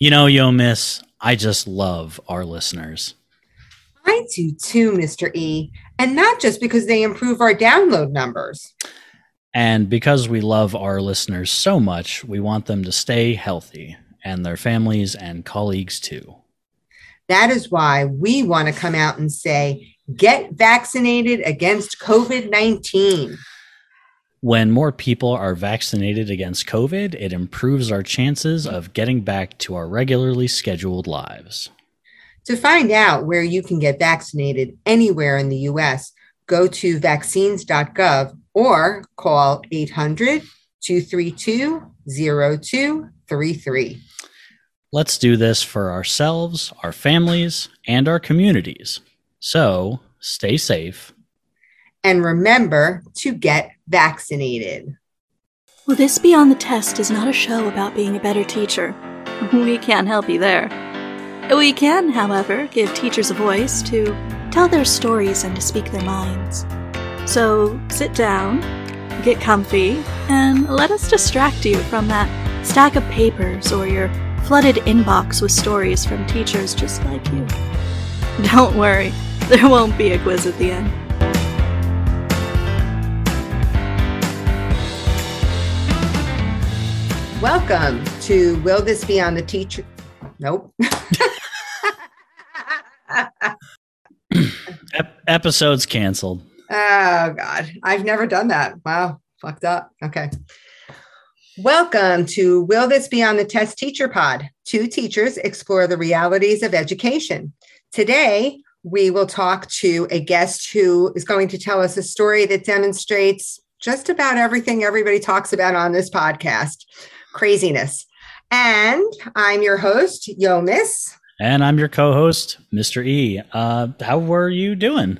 You know, Yo Miss, I just love our listeners. I do too, Mr. E. And not just because they improve our download numbers. And because we love our listeners so much, we want them to stay healthy and their families and colleagues too. That is why we want to come out and say, get vaccinated against COVID 19. When more people are vaccinated against COVID, it improves our chances of getting back to our regularly scheduled lives. To find out where you can get vaccinated anywhere in the US, go to vaccines.gov or call 800 232 0233. Let's do this for ourselves, our families, and our communities. So stay safe. And remember to get vaccinated. Well, This Be on the Test is not a show about being a better teacher. We can't help you there. We can, however, give teachers a voice to tell their stories and to speak their minds. So sit down, get comfy, and let us distract you from that stack of papers or your flooded inbox with stories from teachers just like you. Don't worry, there won't be a quiz at the end. Welcome to Will This Be on the Teacher? Nope. Ep- episodes canceled. Oh God, I've never done that. Wow, fucked up. Okay. Welcome to Will This Be on the Test Teacher Pod? Two teachers explore the realities of education. Today, we will talk to a guest who is going to tell us a story that demonstrates just about everything everybody talks about on this podcast craziness. And I'm your host, Yo Miss. And I'm your co host, Mr. E. Uh, how were you doing?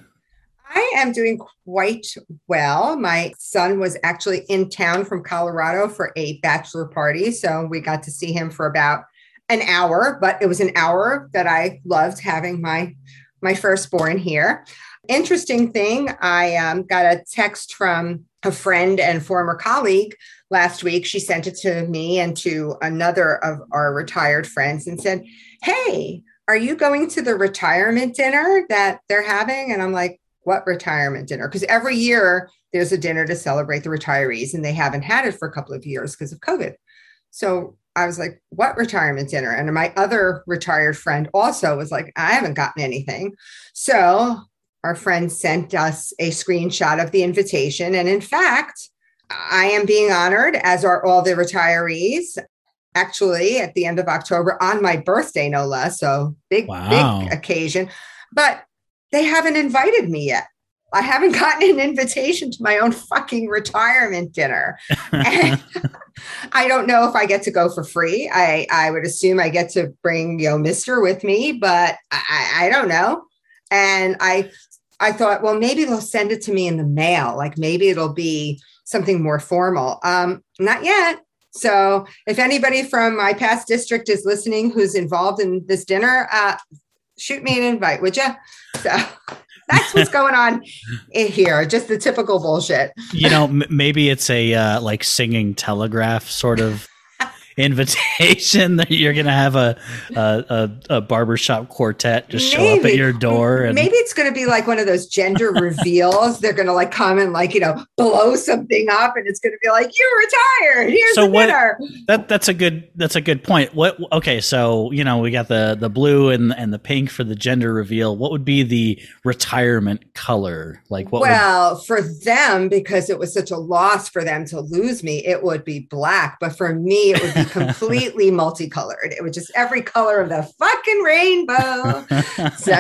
I am doing quite well. My son was actually in town from Colorado for a bachelor party. So we got to see him for about an hour, but it was an hour that I loved having my my firstborn here. Interesting thing, I um, got a text from a friend and former colleague last week. She sent it to me and to another of our retired friends and said, Hey, are you going to the retirement dinner that they're having? And I'm like, What retirement dinner? Because every year there's a dinner to celebrate the retirees, and they haven't had it for a couple of years because of COVID. So I was like, What retirement dinner? And my other retired friend also was like, I haven't gotten anything. So our friend sent us a screenshot of the invitation. And in fact, I am being honored, as are all the retirees, actually at the end of October on my birthday, no less. So big, Wow. big occasion. But they haven't invited me yet. I haven't gotten an invitation to my own fucking retirement dinner. And I don't know if I get to go for free. I, I would assume I get to bring Yo Mister with me, but I, I don't know. And I I thought, well, maybe they'll send it to me in the mail. Like maybe it'll be something more formal. Um, not yet. So if anybody from my past district is listening who's involved in this dinner, uh, shoot me an invite, would you? So that's what's going on in here. Just the typical bullshit. you know, m- maybe it's a uh, like singing telegraph sort of invitation that you're gonna have a a, a, a barbershop quartet just show up at your door and Maybe it's going to be like one of those gender reveals. They're going to like come and like, you know, blow something up and it's going to be like, you're retired. Here's So the what- dinner. that that's a good that's a good point. What okay, so you know we got the the blue and and the pink for the gender reveal. What would be the retirement color? Like what? would, well, for them, because it was such a loss for them to lose me, it would be black. But for me, it would be completely multicolored. It was just every color of the fucking rainbow. So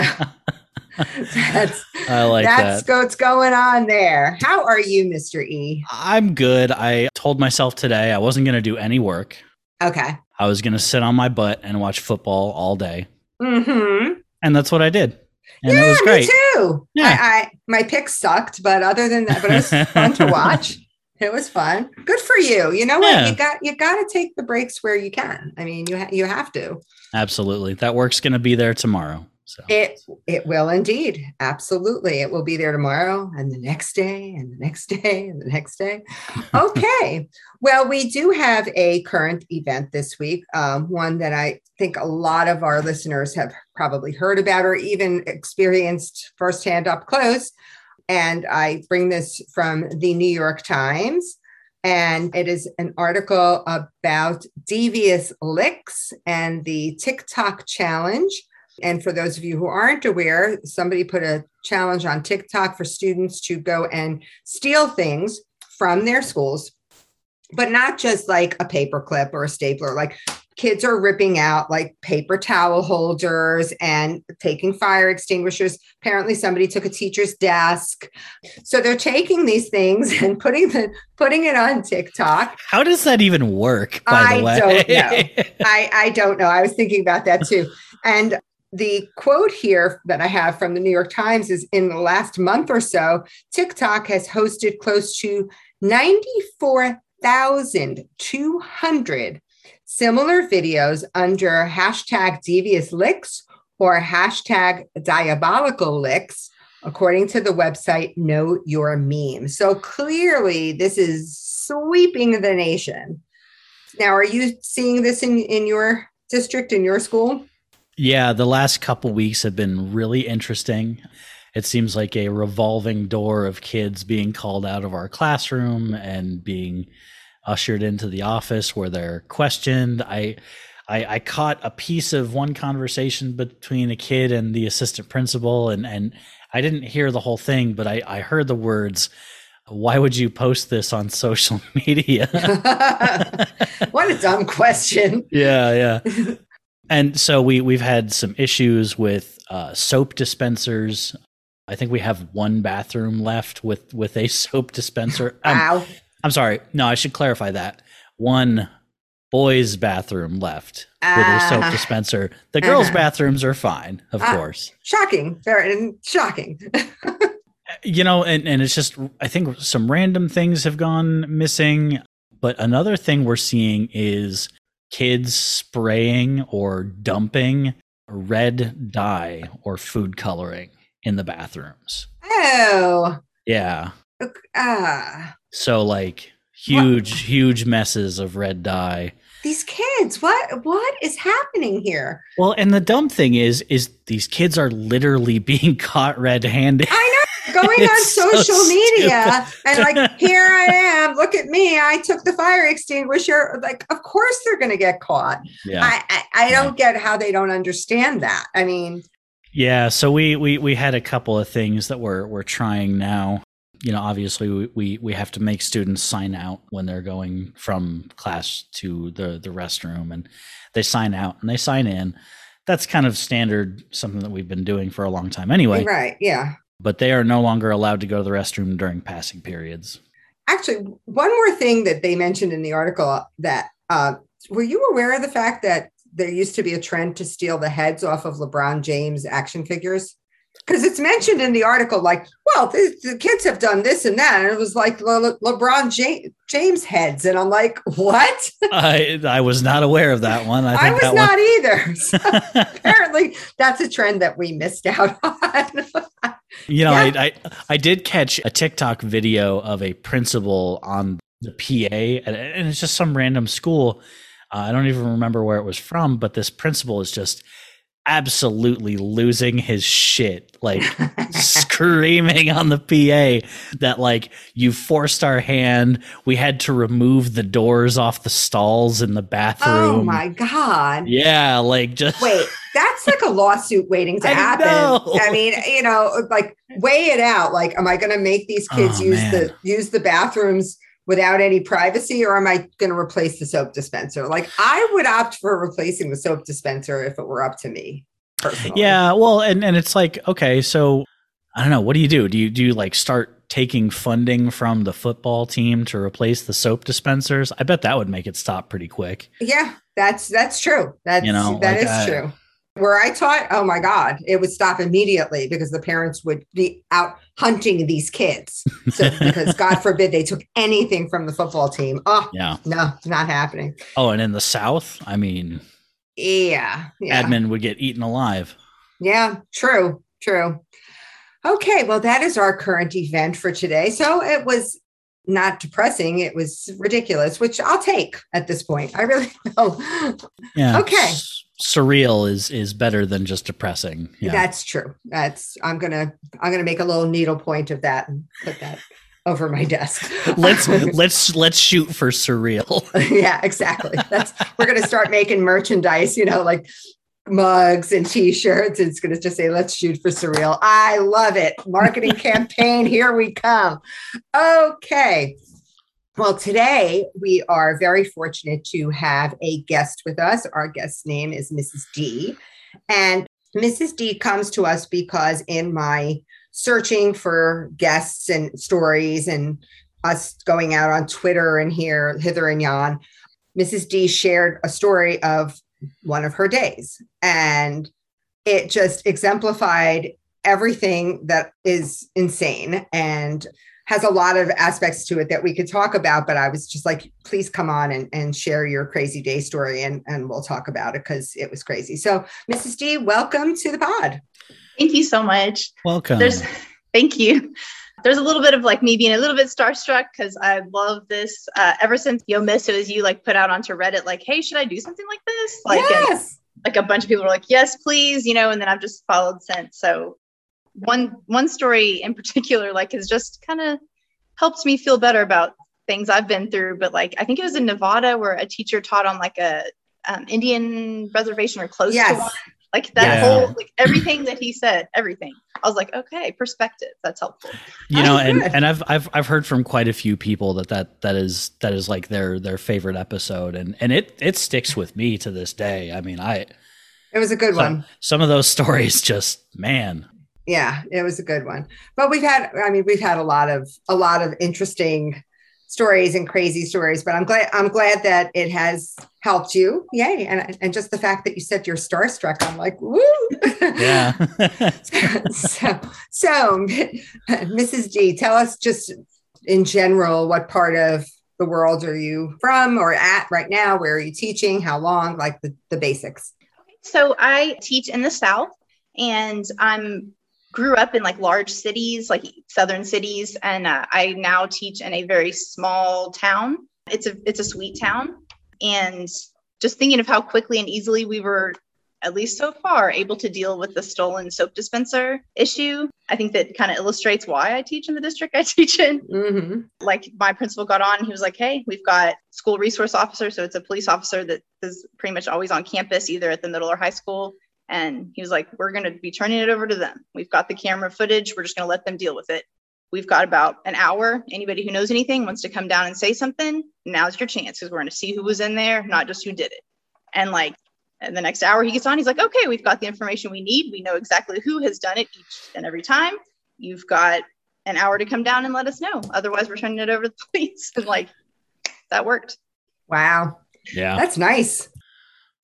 that's I like that's that. what's going on there. How are you, Mr. E? I'm good. I told myself today I wasn't going to do any work. Okay. I was going to sit on my butt and watch football all day. Mm-hmm. And that's what I did. And yeah, was great. me too. Yeah. I, I my pick sucked, but other than that, but it was fun to watch. It was fun. Good for you. You know what? Yeah. You got you got to take the breaks where you can. I mean, you ha- you have to. Absolutely. That work's going to be there tomorrow. So It it will indeed. Absolutely. It will be there tomorrow and the next day and the next day and the next day. Okay. well, we do have a current event this week, um, one that I think a lot of our listeners have probably heard about or even experienced firsthand up close. And I bring this from the New York Times. And it is an article about devious licks and the TikTok challenge. And for those of you who aren't aware, somebody put a challenge on TikTok for students to go and steal things from their schools, but not just like a paperclip or a stapler. Like kids are ripping out like paper towel holders and taking fire extinguishers. Apparently, somebody took a teacher's desk. So they're taking these things and putting the putting it on TikTok. how does that even work? By I the way, don't know. I, I don't know. I was thinking about that too. And the quote here that I have from the New York Times is in the last month or so, TikTok has hosted close to 94,200 similar videos under hashtag devious licks or hashtag diabolical licks, according to the website Know Your Meme. So clearly, this is sweeping the nation. Now, are you seeing this in, in your district, in your school? Yeah, the last couple weeks have been really interesting. It seems like a revolving door of kids being called out of our classroom and being ushered into the office where they're questioned. I, I, I caught a piece of one conversation between a kid and the assistant principal, and and I didn't hear the whole thing, but I, I heard the words. Why would you post this on social media? what a dumb question. yeah, yeah. and so we we've had some issues with uh, soap dispensers. I think we have one bathroom left with with a soap dispenser. Um, Wow. I'm sorry. No, I should clarify that. One boys' bathroom left with a soap Ah. dispenser. The girls' Uh-huh. bathrooms are fine, of Ah. course. Shocking. Very shocking. You know, and, and it's just I think some random things have gone missing. But another thing we're seeing is kids spraying or dumping red dye or food coloring in the bathrooms. Oh. Yeah. Ah. So like huge, huge messes of red dye. These kids, what what is happening here? Well, and the dumb thing is, is these kids are literally being caught red-handed. I know going on It's so social media and like here I am, look at me. I took the fire extinguisher. Like, of course they're gonna get caught. Yeah, I, I, I don't get how they don't understand that. I mean, yeah. So we we we had a couple of things that we're we're trying now. You know, obviously we, we we have to make students sign out when they're going from class to the the restroom, and they sign out and they sign in. That's kind of standard, something that we've been doing for a long time anyway. right, yeah. But they are no longer allowed to go to the restroom during passing periods. Actually, one more thing that they mentioned in the article that uh, were you aware of the fact that there used to be a trend to steal the heads off of LeBron James action figures? Because it's mentioned in the article, like, well, the, the kids have done this and that. And it was like Le- Le- LeBron Ja- James heads. And I'm like, what? I I was not aware of that one. I, I, was not either. So apparently, that's a trend that we missed out on. you know, Yeah. I, I I did catch a TikTok video of a principal on the PA, and, and it's just some random school. Uh, I don't even remember where it was from, but this principal is just absolutely losing his shit, like screaming on the PA that like you forced our hand. We had to remove the doors off the stalls in the bathroom. oh my God. Yeah, like just Wait, that's like a lawsuit waiting to I happen. know. I mean, you know, like weigh it out. Like, am I going to make these kids Oh, use man. the use the bathrooms without any privacy, or am I going to replace the soap dispenser? Like, I would opt for replacing the soap dispenser if it were up to me. Personally. Yeah, well, and and it's like okay, so I don't know. What do you do? Do you do you like start taking funding from the football team to replace the soap dispensers? I bet that would make it stop pretty quick. Yeah, that's that's true. That's You know, that like, is I- true. Where I taught, oh my God, it would stop immediately because the parents would be out hunting these kids. So because God forbid they took anything from the football team. Oh Yeah. no, it's not happening. Oh, and in the South, I mean, Yeah. Yeah. admin would get eaten alive. Yeah, true, true. Okay, well, that is our current event for today. So it was not depressing, it was ridiculous, which I'll take at this point. I really will. Yeah. Okay. Surreal is is better than just depressing. Yeah. That's true. That's I'm gonna I'm gonna make a little needle point of that and put that over my desk. let's let's let's shoot for surreal. yeah, exactly. That's we're gonna start making merchandise, you know, like mugs and t-shirts. It's gonna just say, let's shoot for surreal. I love it. Marketing campaign, here we come. Okay. Well, today we are very fortunate to have a guest with us. Our guest's name is Mrs. D. And Mrs. D comes to us because in my searching for guests and stories and us going out on Twitter and here, hither and yon, Mrs. D shared a story of one of her days. And it just exemplified everything that is insane and has a lot of aspects to it that we could talk about, but I was just like, please come on and, and share your crazy day story and, and we'll talk about it because it was crazy. So, Mrs. D, welcome to the pod. Thank you so much. Welcome. There's thank you. There's a little bit of like me being a little bit starstruck because I love this. Uh, ever since Yo Miss, it was you like put out onto Reddit, like, hey, should I do something like this? Like, and, like a bunch of people were like, yes, please, you know, and then I've just followed since. So one one story in particular, like, has just kind of helped me feel better about things I've been through. But like, I think it was in Nevada where a teacher taught on like a um, Indian reservation or close Yes. to one. Like that Yeah. whole, like everything that he said, everything. I was like, okay, perspective. That's helpful. you know, and and I've I've I've heard from quite a few people that that that is that is like their their favorite episode, and and it it sticks with me to this day. I mean, I It was a good some, one. some of those stories just man. Yeah, it was a good one. But we've had, I mean, we've had a lot of a lot of interesting stories and crazy stories. But I'm glad I'm glad that it has helped you. Yay! And and just the fact that you said you're starstruck, I'm like, woo! Yeah. so, so, Mrs. D, tell us just in general what part of the world are you from or at right now? Where are you teaching? How long? Like the, the basics. So I teach in the South and I'm grew up in like large cities, like southern cities, and uh, I now teach in a very small town. It's a it's a sweet town, and just thinking of how quickly and easily we were, at least so far, able to deal with the stolen soap dispenser issue. I think that kind of illustrates why I teach in the district I teach in hmm like my principal got on he was like hey we've got school resource officer so it's a police officer that is pretty much always on campus either at the middle or high school and he was like we're going to be turning it over to them we've got the camera footage we're just going to let them deal with it we've got about an hour anybody who knows anything wants to come down and say something now's your chance because we're going to see who was in there not just who did it and like and the next hour he gets on he's like okay we've got the information we need we know exactly who has done it each and every time you've got an hour to come down and let us know. Otherwise, we're turning it over to the police. And like, that worked. Wow, yeah. that's nice.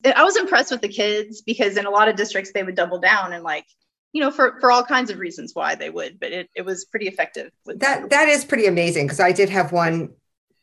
I was impressed with the kids because in a lot of districts they would double down and like, you know, for for all kinds of reasons why they would, but it, it was pretty effective with That that is pretty amazing because I did have one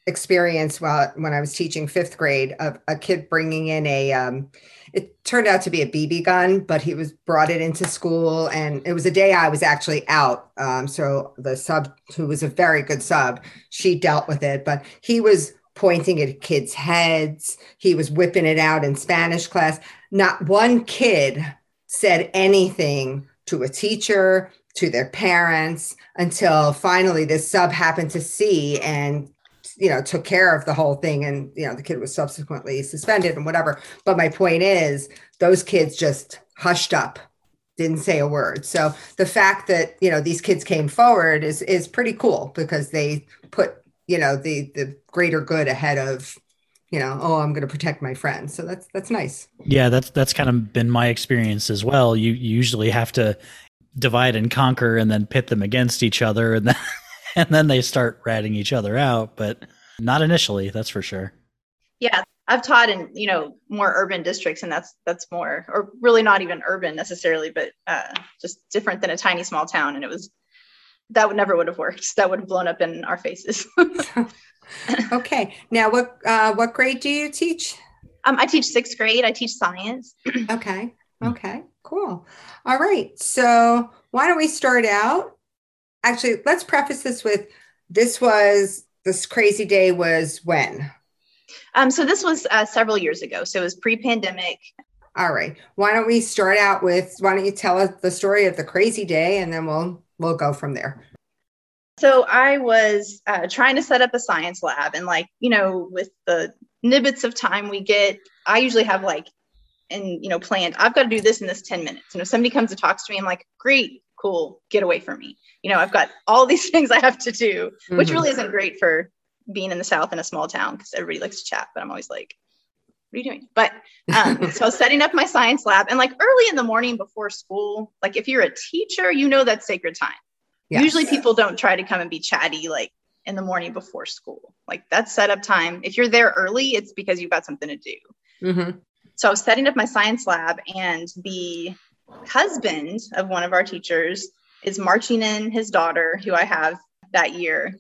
experience while when I was teaching fifth grade of a kid bringing in a. Um, it turned out to be a BB gun, but he was brought it into school, and it was a day I was actually out. Um, so the sub, who was a very good sub, she dealt with it, but he was pointing at kids' heads. He was whipping it out in Spanish class. Not one kid said anything to a teacher, to their parents, until finally this sub happened to see and you know took care of the whole thing and you know the kid was subsequently suspended and whatever but my point is those kids just hushed up didn't say a word so the fact that you know these kids came forward is is pretty cool because they put you know the the greater good ahead of you know oh i'm going to protect my friends so that's that's nice Yeah, that's that's kind of been my experience as well. You, you usually have to divide and conquer and then pit them against each other and then and then they start ratting each other out, but not initially, that's for sure. yeah. I've taught in, you know, more urban districts and that's that's more or really not even urban necessarily, but uh just different than a tiny small town. And it was that would never would have worked. That would have blown up in our faces. okay now what uh what grade do you teach um, I teach sixth grade. I teach science. okay okay Cool. All right. So why don't we start out? Actually, let's preface this with this was this crazy day was when? Um, so this was uh, several years ago. So it was pre-pandemic. All right. Why don't we start out with why don't you tell us the story of the crazy day and then we'll we'll go from there. So I was uh, trying to set up a science lab and like, you know, with the nibbits of time we get, I usually have like and you know planned i've got to do this in this 10 minutes and if somebody comes and talks to me i'm like great cool get away from me you know i've got all these things i have to do mm-hmm. which really isn't great for being in the south in a small town because everybody likes to chat but i'm always like what are you doing? But um, so setting up my science lab and like early in the morning before school like if you're a teacher you know that's sacred time. Yes. usually people don't try to come and be chatty like in the morning before school. Like that's setup time. If you're there early it's because you've got something to do. Mm-hmm. So I was setting up my science lab, and the husband of one of our teachers is marching in his daughter, who I have that year,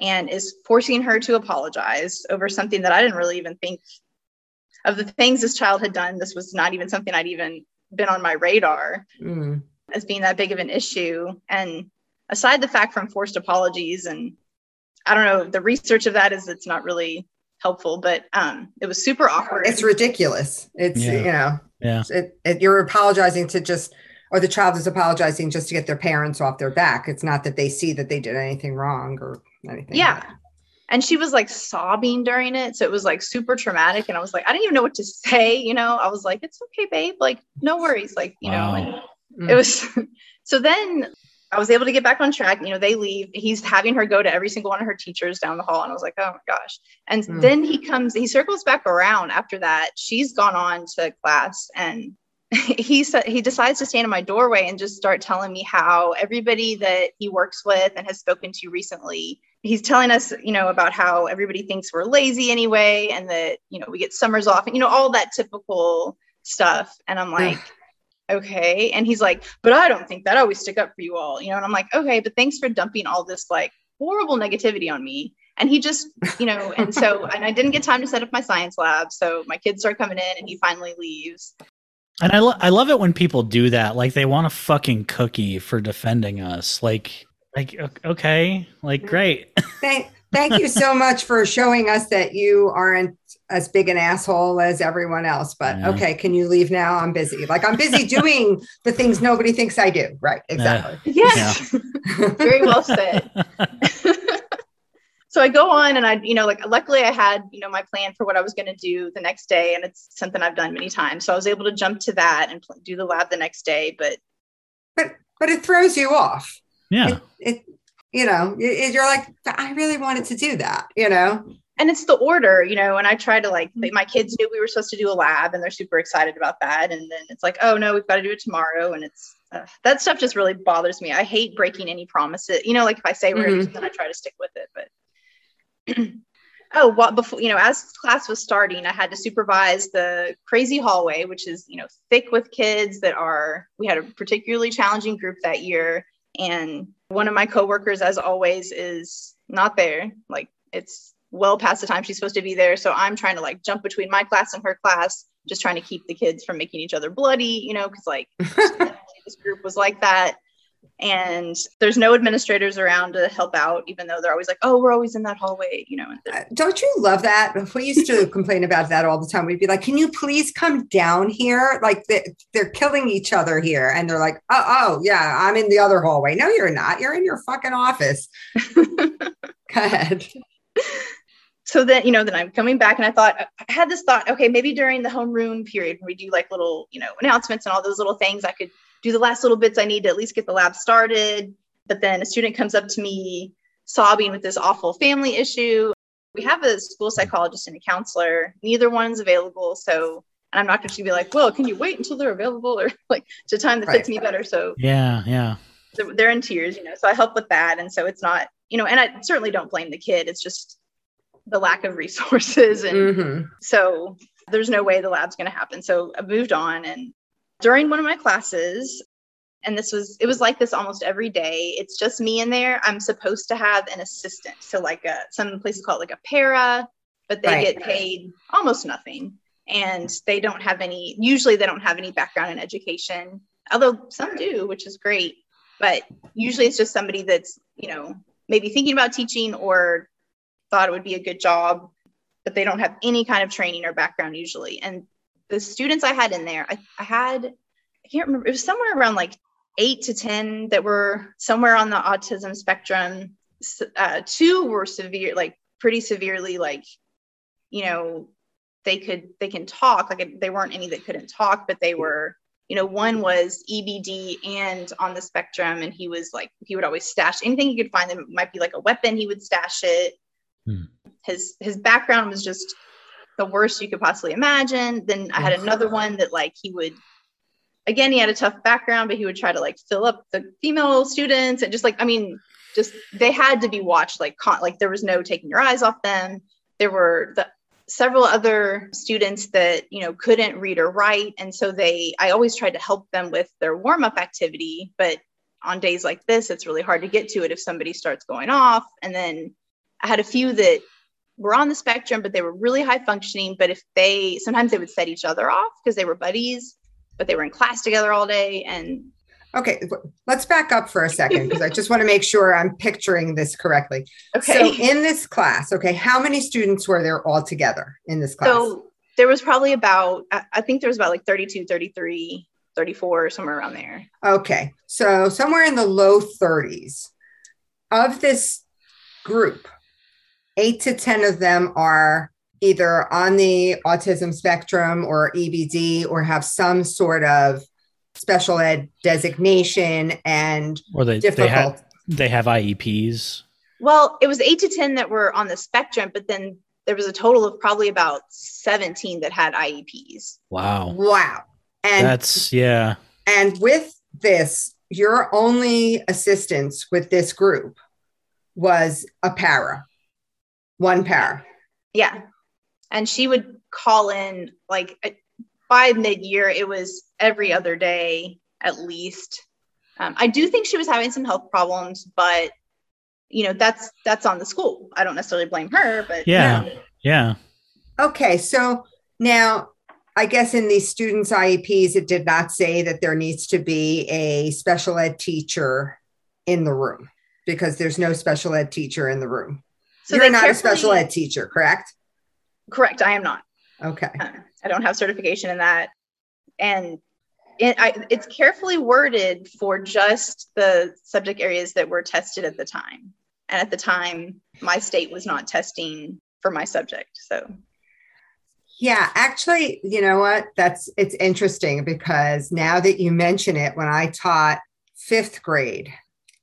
and is forcing her to apologize over something that I didn't really even think of the things this child had done. This was not even something I'd even been on my radar mm. as being that big of an issue. And aside the fact from forced apologies and I don't know, the research of that is it's not really helpful, but um, it was super awkward. It's ridiculous. It's yeah. you know, yeah. It, it, you're apologizing to just, or the child is apologizing just to get their parents off their back. It's not that they see that they did anything wrong or anything. Yeah. And she was like sobbing during it. So it was like super traumatic. And I was like, I didn't even know what to say. You know, I was like, it's okay, babe. Like, no worries. Like, you wow. know, and mm. it was so then I was able to get back on track. You know, they leave. He's having her go to every single one of her teachers down the hall. And I was like, oh my gosh. And mm. then he comes, he circles back around after that. She's gone on to class and he said he decides to stand in my doorway and just start telling me how everybody that he works with and has spoken to recently he's telling us you know about how everybody thinks we're lazy anyway and that you know we get summers off and you know all that typical stuff and i'm like okay. And he's like, but I don't think that. I always stick up for you all, you know. And I'm like, okay, but thanks for dumping all this like horrible negativity on me. And he just, you know, and so, and I didn't get time to set up my science lab. So my kids start coming in and he finally leaves. And I, lo- I love it when people do that. Like they want a fucking cookie for defending us. Like, like, okay, like great. Thank, thank you so much for showing us that you aren't as big an asshole as everyone else. But yeah. okay, can you leave now? I'm busy. Like I'm busy doing the things nobody thinks I do. Right. Exactly. Yes. Yeah. Very well said. so I go on and I, you know, like luckily I had, you know, my plan for what I was going to do the next day. And it's something I've done many times. So I was able to jump to that and pl- do the lab the next day. But, but, but it throws you off. Yeah. It, it you know, it, you're like, I really wanted to do that, you know? and it's the order, you know, and I try to like mm-hmm. my kids knew we were supposed to do a lab and they're super excited about that. And then it's like, oh no, we've got to do it tomorrow. And it's uh, that stuff just really bothers me. I hate breaking any promises. You know, like if I say we're mm-hmm. then I try to stick with it. But oh, what before you know, as class was starting, I had to supervise the crazy hallway, which is you know thick with kids that are. We had a particularly challenging group that year, and one of my coworkers, as always, is not there. Like it's well past the time she's supposed to be there. So I'm trying to like jump between my class and her class, just trying to keep the kids from making each other bloody, you know, because like this group was like that. And there's no administrators around to help out, even though they're always like, "Oh, we're always in that hallway," you know. Uh, don't you love that? We used to complain about that all the time. We'd be like, "Can you please come down here?" Like they're, they're killing each other here, and they're like, "Oh, oh, yeah, I'm in the other hallway." No, you're not. You're in your fucking office. Go ahead so then you know then i'm coming back and i thought i had this thought okay maybe during the homeroom period when we do like little you know announcements and all those little things i could do the last little bits i need to at least get the lab started but then a student comes up to me sobbing with this awful family issue we have a school psychologist and a counselor neither one's available so and i'm not going to be like well can you wait until they're available or like to time that right. fits me better so yeah yeah they're in tears you know so i help with that and so it's not you know and i certainly don't blame the kid it's just the lack of resources. And mm-hmm. so there's no way the lab's going to happen. So I moved on. And during one of my classes, and this was, it was like this almost every day. It's just me in there. I'm supposed to have an assistant. So, like a, some places call it like a para, but they right. get paid almost nothing. and they don't have any usually they don't have any background in education although some do which is great but usually it's just somebody that's you know maybe thinking about teaching or thought it would be a good job but they don't have any kind of training or background usually and the students i had in there i, I had i can't remember it was somewhere around like eight to ten that were somewhere on the autism spectrum uh, two were severe like pretty severely like you know they could they can talk like they weren't any that couldn't talk but they were you know one was ebd and on the spectrum and he was like he would always stash anything he could find that might be like a weapon he would stash it hmm. his his background was just the worst you could possibly imagine. Then i had another one that like he would again he had a tough background but he would try to like fill up the female students and just like i mean just they had to be watched like con- like there was no taking your eyes off them. There were the several other students that you know couldn't read or write. And so they i always tried to help them with their warm up activity but on days like this it's really hard to get to it if somebody starts going off. And then i had a few that were on the spectrum but they were really high functioning but if they sometimes they would set each other off because they were buddies but they were in class together all day and Okay, let's back up for a second because I just want to make sure I'm picturing this correctly. Okay. So in this class, okay, how many students were there all together in this class? So there was probably about I think there was about like 32, 33, 34 somewhere around there. Okay. So somewhere in the low 30s. Of this group, 8 to 10 of them are either on the autism spectrum or EBD or have some sort of special ed designation and or they, difficult. They have, they have IEPs. Well, it was eight to 10 that were on the spectrum, but then there was a total of probably about 17 that had IEPs. Wow. Wow. And that's, yeah. And with this, your only assistance with this group was a para, one pair. Yeah. And she would call in like by mid-year it was every other day at least. Um, i do think she was having some health problems but you know that's that's on the school. I don't necessarily blame her but yeah. yeah. Okay so now i guess in these students ieps it did not say that there needs to be a special ed teacher in the room because there's no special ed teacher in the room so you're not a special ed teacher correct correct i am not okay um, I don't have certification in that. And it, I, it's carefully worded for just the subject areas that were tested at the time. And at the time, my state was not testing for my subject. So, yeah, actually, you know what? That's it's interesting because now that you mention it, when I taught fifth grade,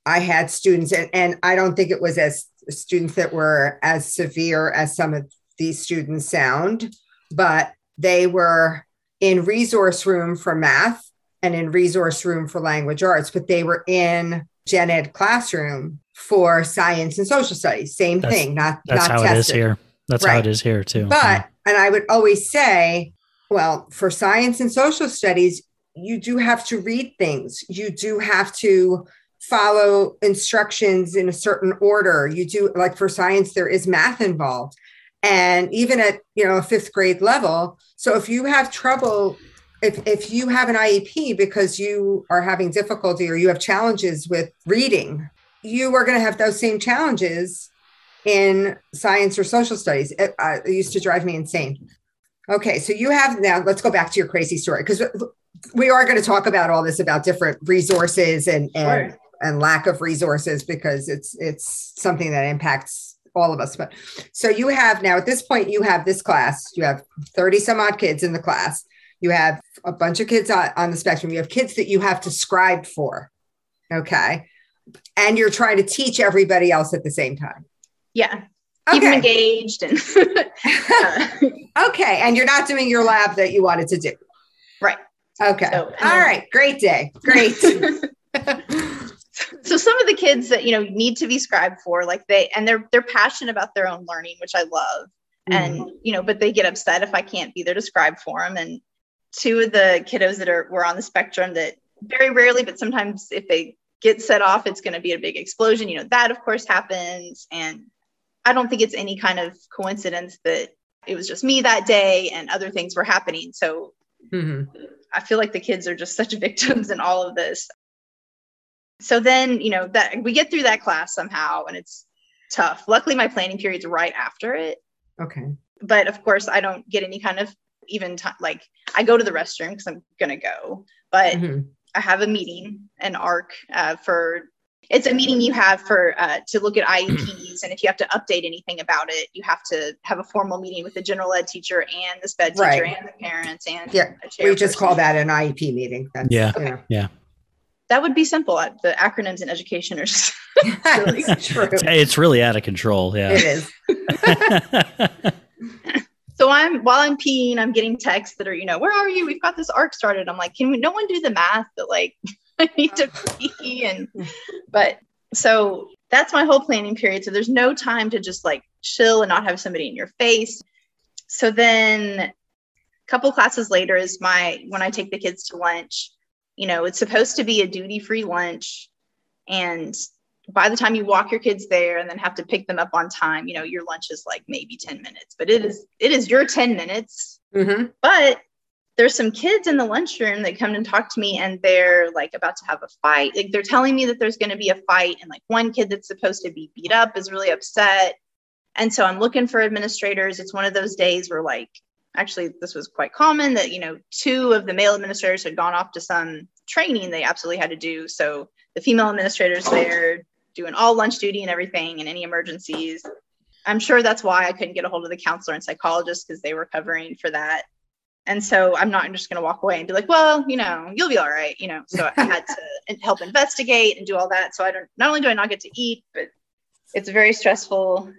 I had students, and, and I don't think it was as students that were as severe as some of these students sound, but they were in resource room for math and in resource room for language arts, but they were in gen ed classroom for science and social studies. Same that's, thing, not that's not how tested. it is here. That's right. how it is here too. But yeah. and I would always say, well, for science and social studies, you do have to read things. You do have to follow instructions in a certain order. You do like for science, there is math involved and even at you know a fifth grade level so if you have trouble if, if you have an iep because you are having difficulty or you have challenges with reading you are going to have those same challenges in science or social studies it, uh, it used to drive me insane okay so you have now let's go back to your crazy story because we are going to talk about all this about different resources and and. And lack of resources because it's it's something that impacts all of us. But so you have now at this point, you have this class, you have 30 some odd kids in the class. You have a bunch of kids on, on the spectrum. You have kids that you have to scribe for. Okay. And you're trying to teach everybody else at the same time. Yeah. Keep okay. them engaged and uh, okay. And you're not doing your lab that you wanted to do. Right. Okay. So, All right. Great day. Great. so some of the kids that you know need to be scribed for like they and they're they're passionate about their own learning which i love mm-hmm. and you know but they get upset if i can't be there to scribe for them and two of the kiddos that are were on the spectrum that very rarely but sometimes if they get set off it's going to be a big explosion you know that of course happens and i don't think it's any kind of coincidence that it was just me that day and other things were happening. So Mhm. I feel like the kids are just such victims in all of this. So then, you know, that we get through that class somehow and it's tough. Luckily my planning period's right after it. Okay. But of course I don't get any kind of even time like I go to the restroom because I'm gonna go. But Mhm. I have a meeting, an ARC uh, for it's a meeting you have for uh, to look at IEPs, and if you have to update anything about it, you have to have a formal meeting with the general ed teacher and the sped teacher Right. and the parents and Yeah, a We just chairperson. call that an IEP meeting. That's, Yeah. you. Yeah. That would be simple. The acronyms in education are just That's true. It's, it's really out of control. Yeah. It is. so I'm while I'm peeing, I'm getting texts that are you know where are you? We've got this ARC started. I'm like, can we, no one do the math that like I need to pee and but so that's my whole planning period. So there's no time to just like chill and not have somebody in your face. So then a couple classes later is my when I take the kids to lunch, you know, it's supposed to be a duty-free lunch. And by the time you walk your kids there and then have to pick them up on time, you know, your lunch is like maybe 10 minutes, but it is it is your 10 minutes hmm but there's some kids in the lunchroom that come and talk to me and they're like about to have a fight. Like they're telling me that there's going to be a fight. And like one kid that's supposed to be beat up is really upset. And so I'm looking for administrators. It's one of those days where like, actually this was quite common that, you know, two of the male administrators had gone off to some training they absolutely had to do. So the female administrators there doing all lunch duty and everything and any emergencies. I'm sure that's why I couldn't get a hold of the counselor and psychologist because they were covering for that. And so I'm not just going to walk away and be like, well, you know, you'll be all right, you know. So I had to help investigate and do all that. So I don't, not only do I not get to eat, but it's very stressful.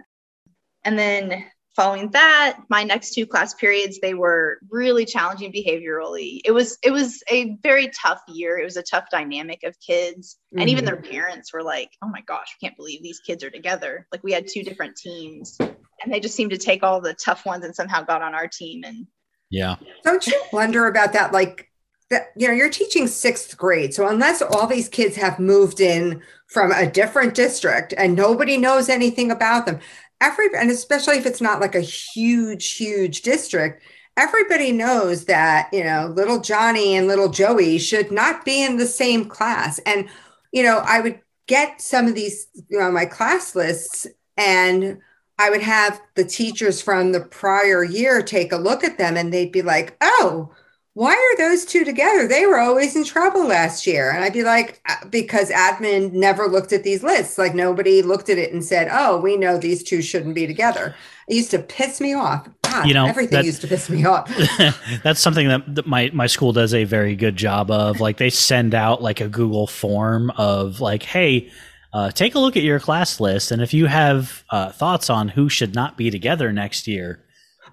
And then following that, my next two class periods, they were really challenging behaviorally. It was, it was a very tough year. It was a tough dynamic of kids. And even their mm-hmm. parents were like, oh my gosh, I can't believe these kids are together. Like we had two different teams and they just seemed to take all the tough ones and somehow got on our team. And yeah. Don't you wonder about that? Like that, you know, you're teaching sixth grade. So unless all these kids have moved in from a different district and nobody knows anything about them, every and especially if it's not like a huge, huge district, everybody knows that, you know, little Johnny and little Joey should not be in the same class. And, you know, I would get some of these, you know, my class lists and I would have the teachers from the prior year take a look at them and they'd be like, oh, why are those two together? They were always in trouble last year. And I'd be like, "Uh, because admin never looked at these lists. Like nobody looked at it and said, oh, we know these two shouldn't be together. It used to piss me off. God, You know, everything that- used to piss me off. That's something that, my my school does a very good job of. Like they send out like a Google form of like, hey, uh, take a look at your class list, and if you have uh, thoughts on who should not be together next year,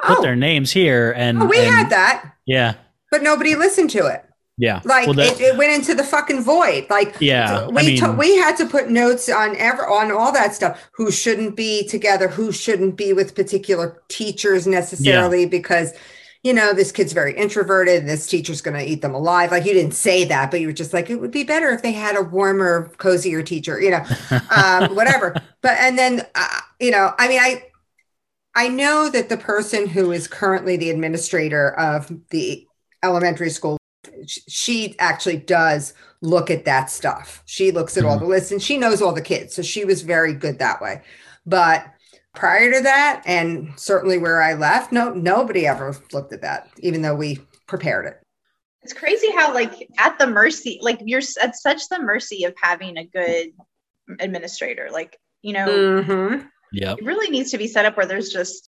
put Oh, their names here. And oh, we and- had that, yeah, but nobody listened to it. yeah. Like Well, that- it, it went into the fucking void. Like Yeah, I we mean- to- we had to put notes on ever on all that stuff. Who shouldn't be together? Who shouldn't be with particular teachers necessarily? Because you know this kid's very introverted. And this teacher's going to eat them alive. Like you didn't say that, but you were just like it would be better if they had a warmer, cozier teacher. You know, um, whatever. But and then uh, you know, I mean, I I know that the person who is currently the administrator of the elementary school, she actually does look at that stuff. She looks at all the lists and she knows all the kids. So she was very good that way. But prior to that, and certainly where I left, no, nobody ever looked at that, even though we prepared it. it's crazy how like at the mercy, like you're at such the mercy of having a good administrator. Like, you know, Mhm. Yep. it really needs to be set up where there's just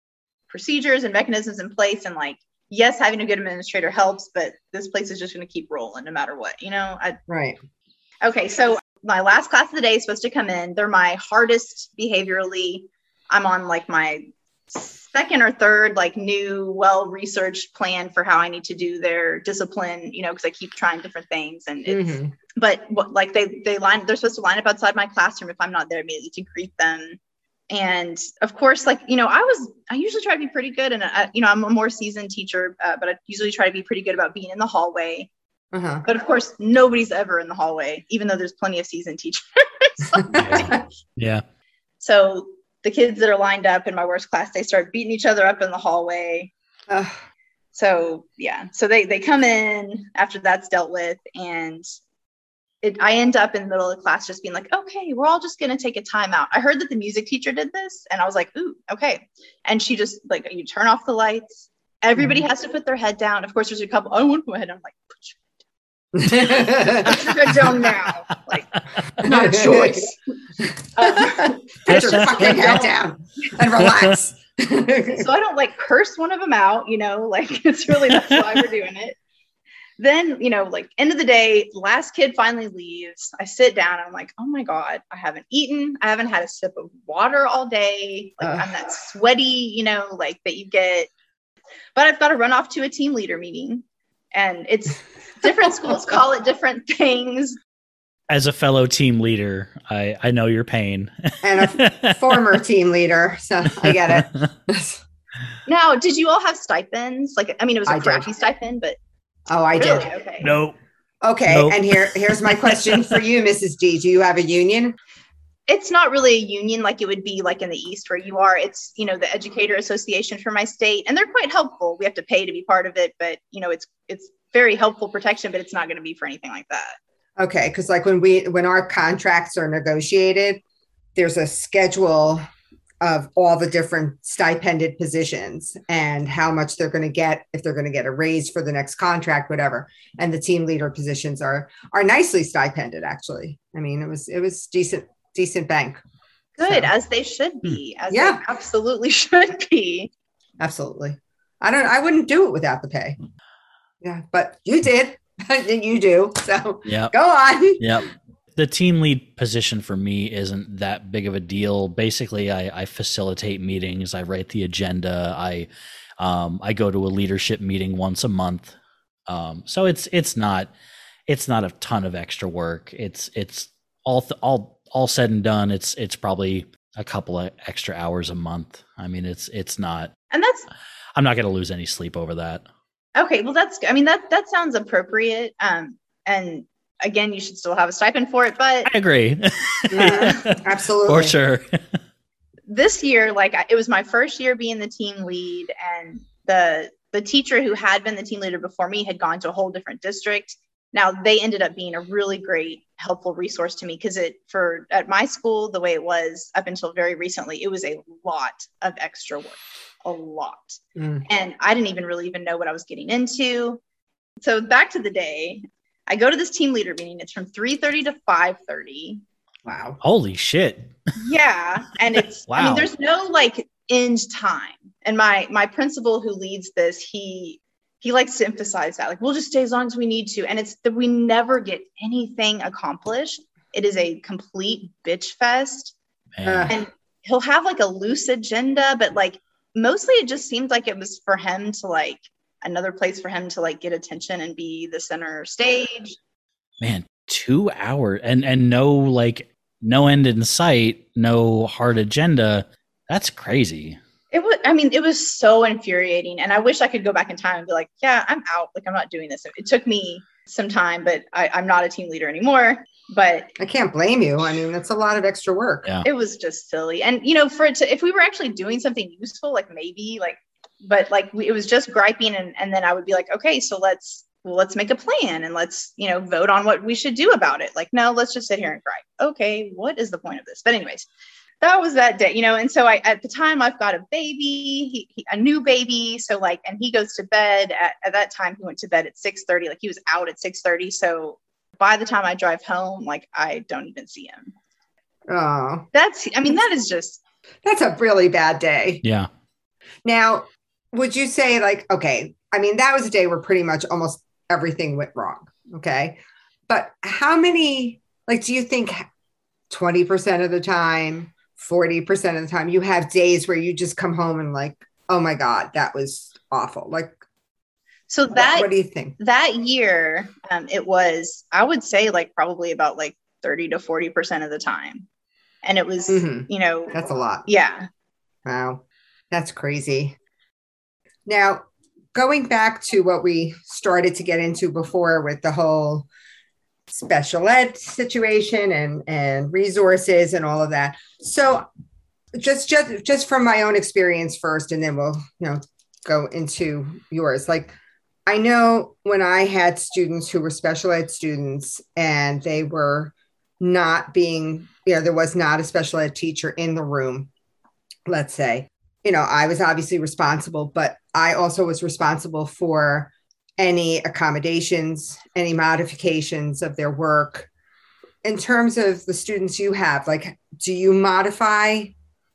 procedures and mechanisms in place and like yes having a good administrator helps but this place is just going to keep rolling no matter what you know I, Right. okay so my last class of the day is supposed to come in they're my hardest behaviorally i'm on like my second or third like new well researched plan for how i need to do their discipline you know because i keep trying different things and it's Mhm. but what, like they they line they're supposed to line up outside my classroom if i'm not there immediately to greet them and of course like you know i was i usually try to be pretty good and I, you know i'm a more seasoned teacher uh, but i usually try to be pretty good about being in the hallway Uh-huh. but of course nobody's ever in the hallway even though there's plenty of seasoned teachers Yeah. so the kids that are lined up in my worst class, they start beating each other up in the hallway. Ugh. So yeah, so they they come in after that's dealt with, and it, I end up in the middle of the class just being like, okay, we're all just gonna take a timeout. I heard that the music teacher did this, and I was like, ooh, okay. And she just like, you turn off the lights. Everybody Mhm. has to put their head down. Of course, there's a couple. I want to put my head down. I'm like, put your Put head down now. Like, not a choice. Um, your fucking head down and relax. so I don't like curse one of them out, you know, like it's really that's why we're doing it. Then, you know, like end of the day, last kid finally leaves. I sit down, and I'm like, oh my God, I haven't eaten, I haven't had a sip of water all day. Like Ugh. I'm that sweaty, you know, like that you get. But I've got to run off to a team leader meeting. And it's different schools call it different things. As a fellow team leader, I, I know your pain. and a former team leader, so I get it. Now, did you all have stipends? Like, I mean, it was a I did. crappy stipend, but Oh, I really, did. okay. no. Okay, Nope. and here here's my question for you, Mrs. D. Do you have a union? it's not really a union like it would be like in the east where you are it's you know the educator association for my state and they're quite helpful we have to pay to be part of it but you know it's it's very helpful protection but it's not going to be for anything like that Okay, because like when we when our contracts are negotiated, there's a schedule of all the different stipended positions and how much they're going to get if they're going to get a raise for the next contract, whatever. And the team leader positions are are nicely stipended. Actually, I mean it was it was decent decent bank. good So- as they should be hmm. as Yeah. they absolutely should be Absolutely. I don't. I wouldn't do it without the pay. Yeah, but you did. you do. So yeah go on. Yep. The team lead position for me isn't that big of a deal. Basically, I, I facilitate meetings. I write the agenda. I um, I go to a leadership meeting once a month. Um, so it's it's not it's not a ton of extra work. It's it's all th- all all said and done. It's it's probably a couple of extra hours a month. I mean, it's it's not. and that's I'm not going to lose any sleep over that. okay well that's i mean that that sounds appropriate um and again you should still have a stipend for it but I agree. Mhm. Absolutely. For sure. this year like it was my first year being the team lead and the the teacher who had been the team leader before me had gone to a whole different district now they ended up being a really great helpful resource to me because it for at my school the way it was up until very recently it was a lot of extra work a lot Mm. and I didn't even really even know what I was getting into. So back to the day, I go to this team leader meeting. It's from 3:30 to 5:30. Wow. Holy shit. Yeah, and it's I Wow. mean there's no like end time. And my my principal who leads this, he he likes to emphasize that like we'll just stay as long as we need to and it's that we never get anything accomplished. It is a complete bitch fest Man. And he'll have like a loose agenda but like mostly it just seemed like it was for him to like another place for him to like get attention and be the center stage man two hours and and no like no end in sight no hard agenda that's crazy it was i mean it was so infuriating and i wish i could go back in time and be like yeah i'm out like i'm not doing this it took me some time but I, i'm not a team leader anymore but I can't blame you. I mean, that's a lot of extra work. Yeah. it was just silly and you know for it to if we were actually doing something useful like maybe like but like we, it was just griping and, and then i would be like okay so let's well, let's make a plan and let's you know vote on what we should do about it. Like no let's just sit here and gripe. Okay what is the point of this? But anyways that was that day you know and so i at the time i've got a baby. He, he, a new baby. So like and he goes to bed at, at that time he went to bed at 6 30 like he was out at 6 30 so by the time i drive home like i don't even see him. Oh, that's i mean that is just that's a really bad day. yeah. Now, would you say, like, okay, I mean, that was a day where pretty much almost everything went wrong. Okay. But how many, like, do you think 20% of the time, 40% of the time, you have days where you just come home and, like, oh my God, that was awful? Like, so that what do you think? that year um, it was i would say like probably about like 30 to 40 percent of the time and it was Mhm. you know That's a lot. yeah Wow, that's crazy. Now, going back to what we started to get into before with the whole special ed situation and and resources and all of that. So, just just just from my own experience first and then we'll you know go into yours like i know when i had students who were special ed students and they were not being you know there was not a special ed teacher in the room let's say you know i was obviously responsible but i also was responsible for any accommodations any modifications of their work in terms of the students you have like do you modify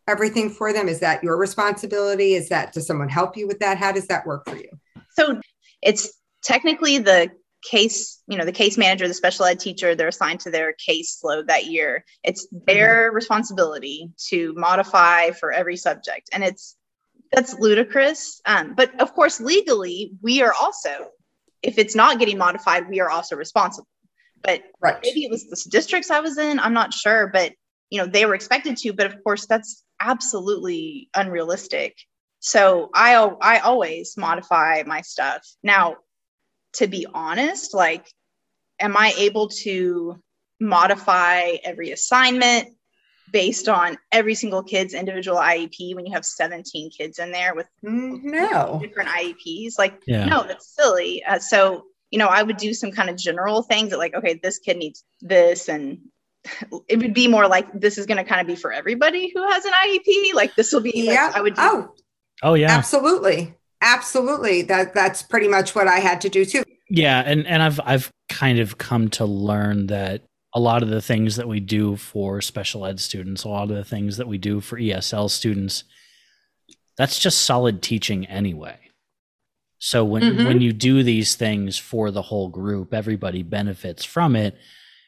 everything for them? Is that your responsibility? Is that does someone help you with that? How does that work for you? So it's technically the case, you know, the case manager, the special ed teacher, they're assigned to their caseload that year. It's their mm-hmm. responsibility to modify for every subject. And it's that's ludicrous. Um, but of course, legally, we are also, if it's not getting modified, we are also responsible. But right. maybe it was the districts I was in, I'm not sure, but you know, they were expected to, but of course that's absolutely unrealistic. So I I always modify my stuff. Now, to be honest, like am I able to modify every assignment based on every single kid's individual IEP when you have 17 kids in there with no different IEPs? Like, yeah. no, that's silly. Uh, so, you know, I would do some kind of general things that, like, okay, this kid needs this, and it would be more like this is going to kind of be for everybody who has an IEP. Like this will be. Yeah. Like, I would. Do. Oh. Oh yeah. Absolutely. Absolutely. That that's pretty much what I had to do too. Yeah, and and I've I've kind of come to learn that a lot of the things that we do for special ed students, a lot of the things that we do for ESL students, that's just solid teaching anyway. So when mm-hmm. when you do these things for the whole group, everybody benefits from it.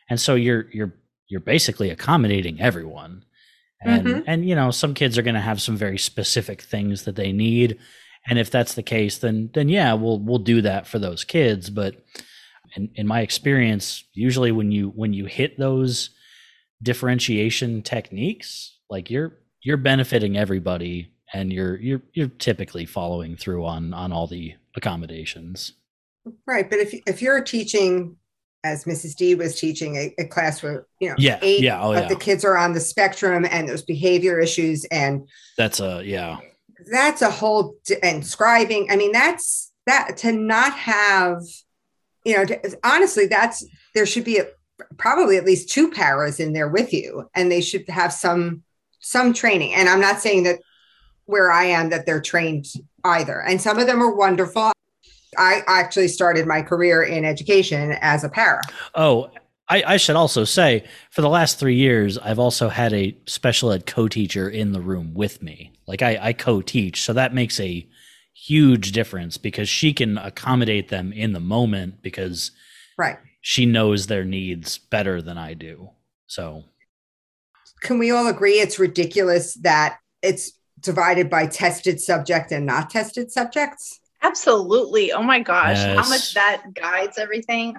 And so you're you're you're basically accommodating everyone. And mm-hmm. and you know, some kids are going to have some very specific things that they need. And if that's the case, then then yeah, we'll we'll do that for those kids, but in, in my experience, usually when you when you hit those differentiation techniques, like you're you're benefiting everybody and you're you're you're typically following through on on all the accommodations. Right, but if if you're teaching as Mrs. D was teaching a, a class where you know yeah, eight yeah, oh, of yeah. the kids are on the spectrum and there's behavior issues and that's a yeah that's a whole and scribing I mean that's that to not have you know honestly that's there should be a, probably at least two paras in there with you and they should have some some training and I'm not saying that where I am that they're trained either and some of them are wonderful I actually started my career in education as a para. Oh, I, I, should also say for the last three years, I've also had a special ed co teacher in the room with me. Like I, I co teach. So that makes a huge difference because she can accommodate them in the moment because right. she knows their needs better than I do. So can we all agree it's ridiculous that it's divided by tested subject and not tested subjects? Absolutely. Oh my gosh, yes. how much that guides everything.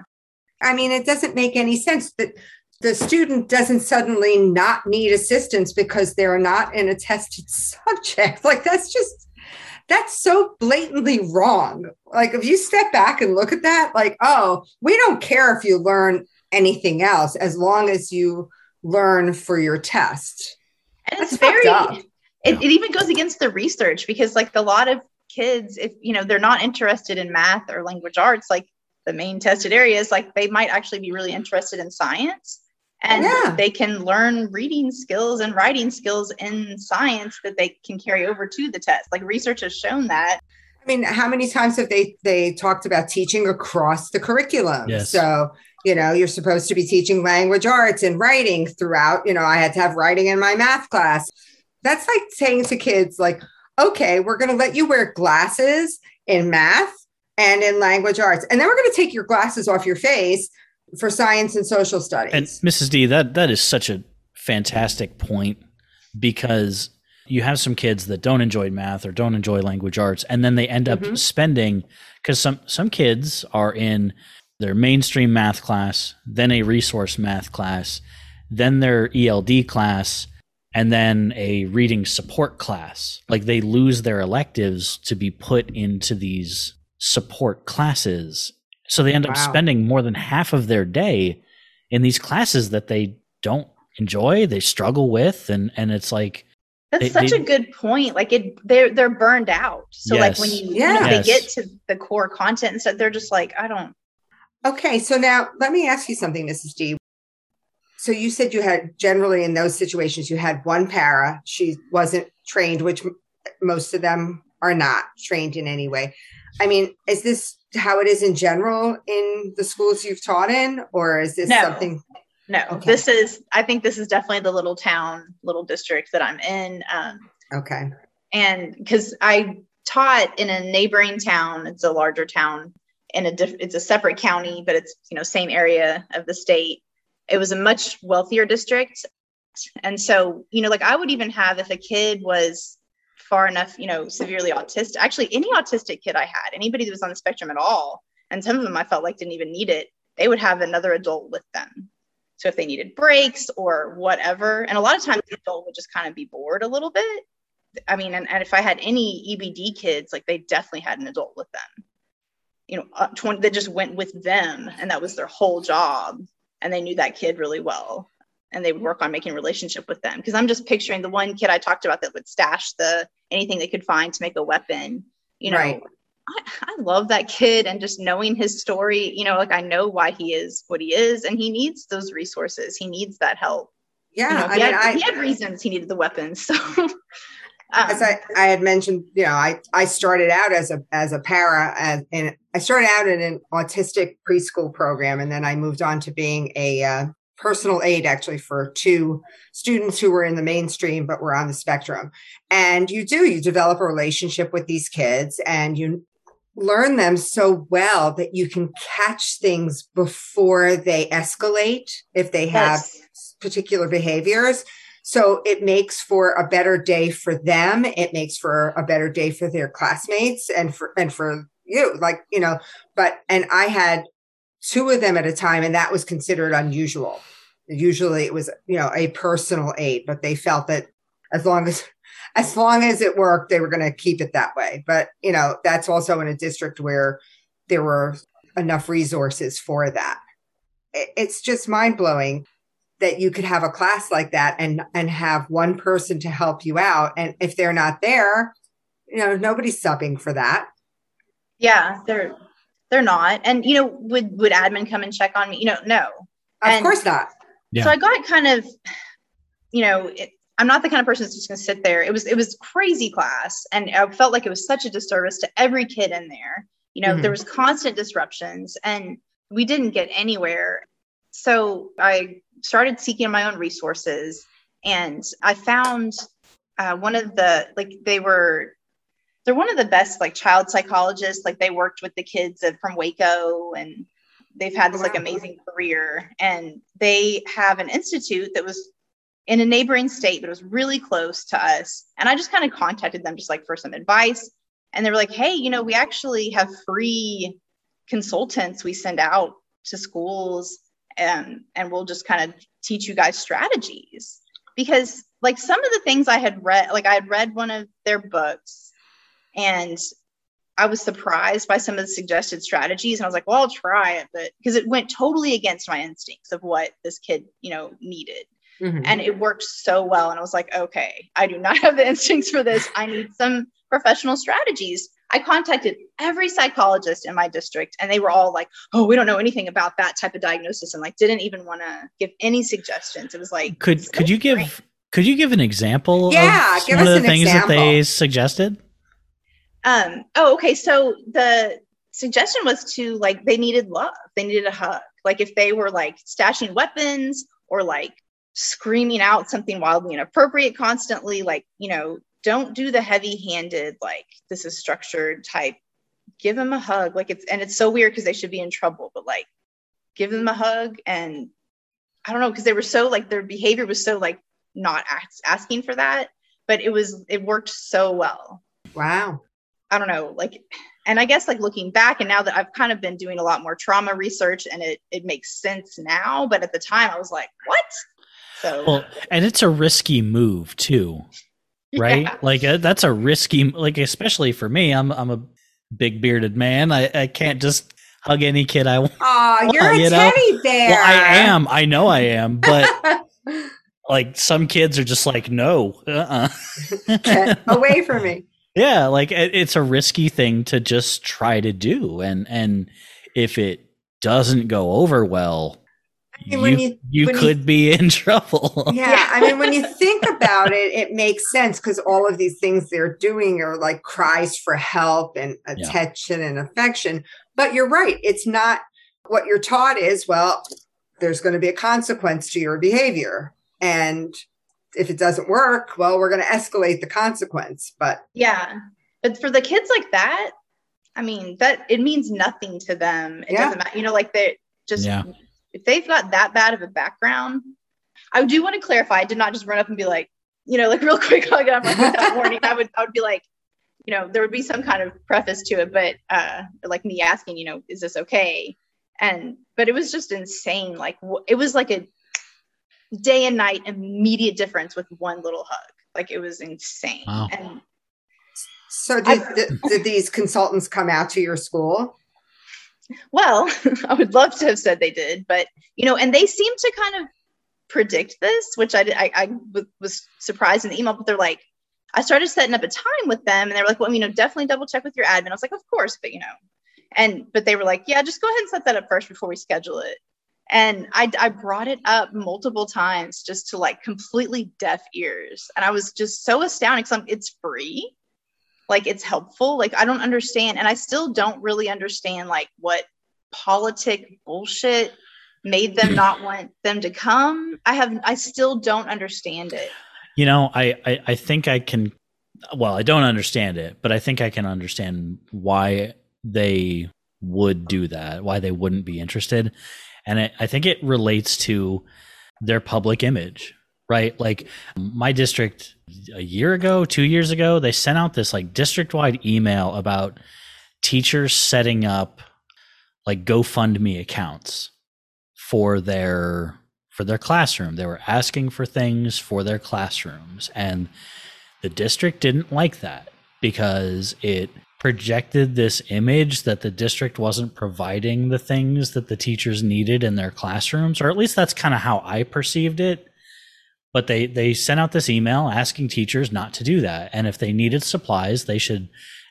I mean, it doesn't make any sense that the student doesn't suddenly not need assistance because they're not in a tested subject. Like that's just that's so blatantly wrong. Like if you step back and look at that, like, oh, we don't care if you learn anything else as long as you learn for your test. And it's very it, it even goes against the research because like a lot of kids if you know they're not interested in math or language arts like the main tested areas like they might actually be really interested in science and yeah. they can learn reading skills and writing skills in science that they can carry over to the test like research has shown that i mean how many times have they they talked about teaching across the curriculum yes. so you know you're supposed to be teaching language arts and writing throughout you know i had to have writing in my math class that's like saying to kids like okay, we're going to let you wear glasses in math and in language arts. And then we're going to take your glasses off your face for science and social studies. And Mrs. D, that that is such a fantastic point because you have some kids that don't enjoy math or don't enjoy language arts and then they end up mm-hmm. spending cuz some some kids are in their mainstream math class, then a resource math class, then their ELD class, and then a reading support class. Like they lose their electives to be put into these support classes. So they end wow. up spending more than half of their day in these classes that they don't enjoy, they struggle with and and it's like That's They- such they- a good point. Like it, they're they're burned out. So like when you, Yeah. when they Yes. get to the core content and stuff, they're just like, I don't. Okay, so now let me ask you something, Mrs. D. So you said you had generally in those situations you had one para. She wasn't trained, which most of them are not trained in any way. I mean, is this how it is in general in the schools you've taught in, or is this No. something? No, Okay. this is. I think this is definitely the little town, little district that I'm in. Um, Okay, and because I taught in a neighboring town, it's a larger town in a diff- it's a separate county, but it's you know same area of the state. It was a much wealthier district, and so you know like I would even have if a kid was far enough, you know, severely autistic. Actually, any autistic kid I had, anybody that was on the spectrum at all, and some of them I felt like didn't even need it. They would have another adult with them. So if they needed breaks or whatever, and a lot of times the adult would just kind of be bored a little bit. I mean, and, and if I had any EBD kids, like they definitely had an adult with them, you know, uh, 20, that just went with them and that was their whole job. And they knew that kid really well and they would work on making relationship with them. Cause I'm just picturing the one kid I talked about that would stash the anything they could find to make a weapon, you know. Right. I, I love that kid and just knowing his story, you know, like I know why he is what he is and he needs those resources. He needs that help. You yeah. know, I he, mean, had, I he had reasons he needed the weapons. So, um, as I, I had mentioned, you know, I, I started out as a as a para and, and I started out in an autistic preschool program, and then I moved on to being a uh, personal aid actually for two students who were in the mainstream but were on the spectrum. And you do you develop a relationship with these kids, and you learn them so well that you can catch things before they escalate if they have yes. particular behaviors. So it makes for a better day for them. It makes for a better day for their classmates and for, and for you, like, you know, but, and I had two of them at a time and that was considered unusual. Usually it was, you know, a personal aid, but they felt that as long as, as long as it worked, they were going to keep it that way. But, you know, that's also in a district where there were enough resources for that. It's just mind blowing that you could have a class like that and and have one person to help you out and if they're not there you know nobody's subbing for that Yeah, they're they're not. And you know, would would admin come and check on me? You know, no. of And- course not Yeah. So I got kind of, you know, it, I'm not the kind of person that's just going to sit there. It was it was crazy class, and I felt like it was such a disservice to every kid in there. You know, Mhm. there was constant disruptions, and we didn't get anywhere. So I started seeking my own resources, and I found uh, one of the like they were they're one of the best like child psychologists. Like they worked with the kids of- from Waco and they've had this like amazing career. And they have an institute that was in a neighboring state but it was really close to us. And i just kind of contacted them just like for some advice. And they were like hey you know we actually have free consultants we send out to schools and and we'll just kind of teach you guys strategies. Because like some of the things i had read like i had read one of their books and I was surprised by some of the suggested strategies, and I was like, "Well, I'll try it," but because it went totally against my instincts of what this kid, you know, needed, Mhm. and it worked so well. And I was like, "Okay, I do not have the instincts for this. I need some professional strategies." I contacted every psychologist in my district, and they were all like, "Oh, we don't know anything about that type of diagnosis," and like didn't even want to give any suggestions. It was like, Could so could you give could you give an example Yeah, of give one of us the an things that they example. suggested? Um, oh, okay. So the suggestion was to like they needed love. They needed a hug. Like if they were like stashing weapons or like screaming out something wildly inappropriate constantly, like, you know, don't do the heavy-handed, like this is structured type. Give them a hug. Like it's and it's so weird because they should be in trouble, but like give them a hug and I don't know, because they were so like their behavior was so like not ask, asking for that, but it was it worked so well. wow I don't know, like, and I guess like looking back and now that I've kind of been doing a lot more trauma research and it it makes sense now, but at the time I was like, what? So Well, and it's a risky move too, right? yeah. Like uh, that's a risky, like especially for me. I'm I'm a big bearded man. I, I can't just hug any kid I want. oh you're a know, teddy bear Well, I am. I know I am, but like some kids are just like, no, uh-uh. Get away from me. Yeah, like it, it's a risky thing to just try to do, and and if it doesn't go over well, I mean, when you you- you when you- could be in trouble. Yeah, I mean, when you think about it, it makes sense because all of these things they're doing are like cries for help and Yeah. attention and affection. But you're right. It's not what you're taught is, well, there's going to be a consequence to your behavior. And if it doesn't work, well, we're going to escalate the consequence. But Yeah. But for the kids like that, I mean, that it means nothing to them. It Yeah. doesn't matter. You know, like they're just Yeah. if they've got that bad of a background. I do want to clarify, I did not just run up and be like, you know, like real quick, like I'm like without warning. I would I would be like, you know, there would be some kind of preface to it, but uh like me asking, you know, is this okay? And but it was just insane. Like wh- it was like a day and night immediate difference with one little hug. Like it was insane. Wow. And so did, did, did these consultants come out to your school? Well, I would love to have said they did, but you know, and they seem to kind of predict this, which I did, I, I w- was surprised in the email, but they're like, I started setting up a time with them, and they were like, well, you know, definitely double check with your admin. I was like, of course, but you know, and but they were like, yeah, just go ahead and set that up first before we schedule it. And I, I brought it up multiple times just to like completely deaf ears, and I was just so astounded because it's free. Like it's helpful. Like i don't understand. And i still don't really understand like what politic bullshit made them not want them to come. I have i still don't understand it. You know, I, I I think I can. Well, I don't understand it, but I think I can understand why they would do that. Why they wouldn't be interested, and I, I think it relates to their public image, right? Like my district a year ago, two years ago, they sent out this like district wide email about teachers setting up like GoFundMe accounts for their for their classroom. They were asking for things for their classrooms and the district didn't like that because it projected this image that the district wasn't providing the things that the teachers needed in their classrooms or at least that's kind of how I perceived it. But they they sent out this email asking teachers not to do that and if they needed supplies they should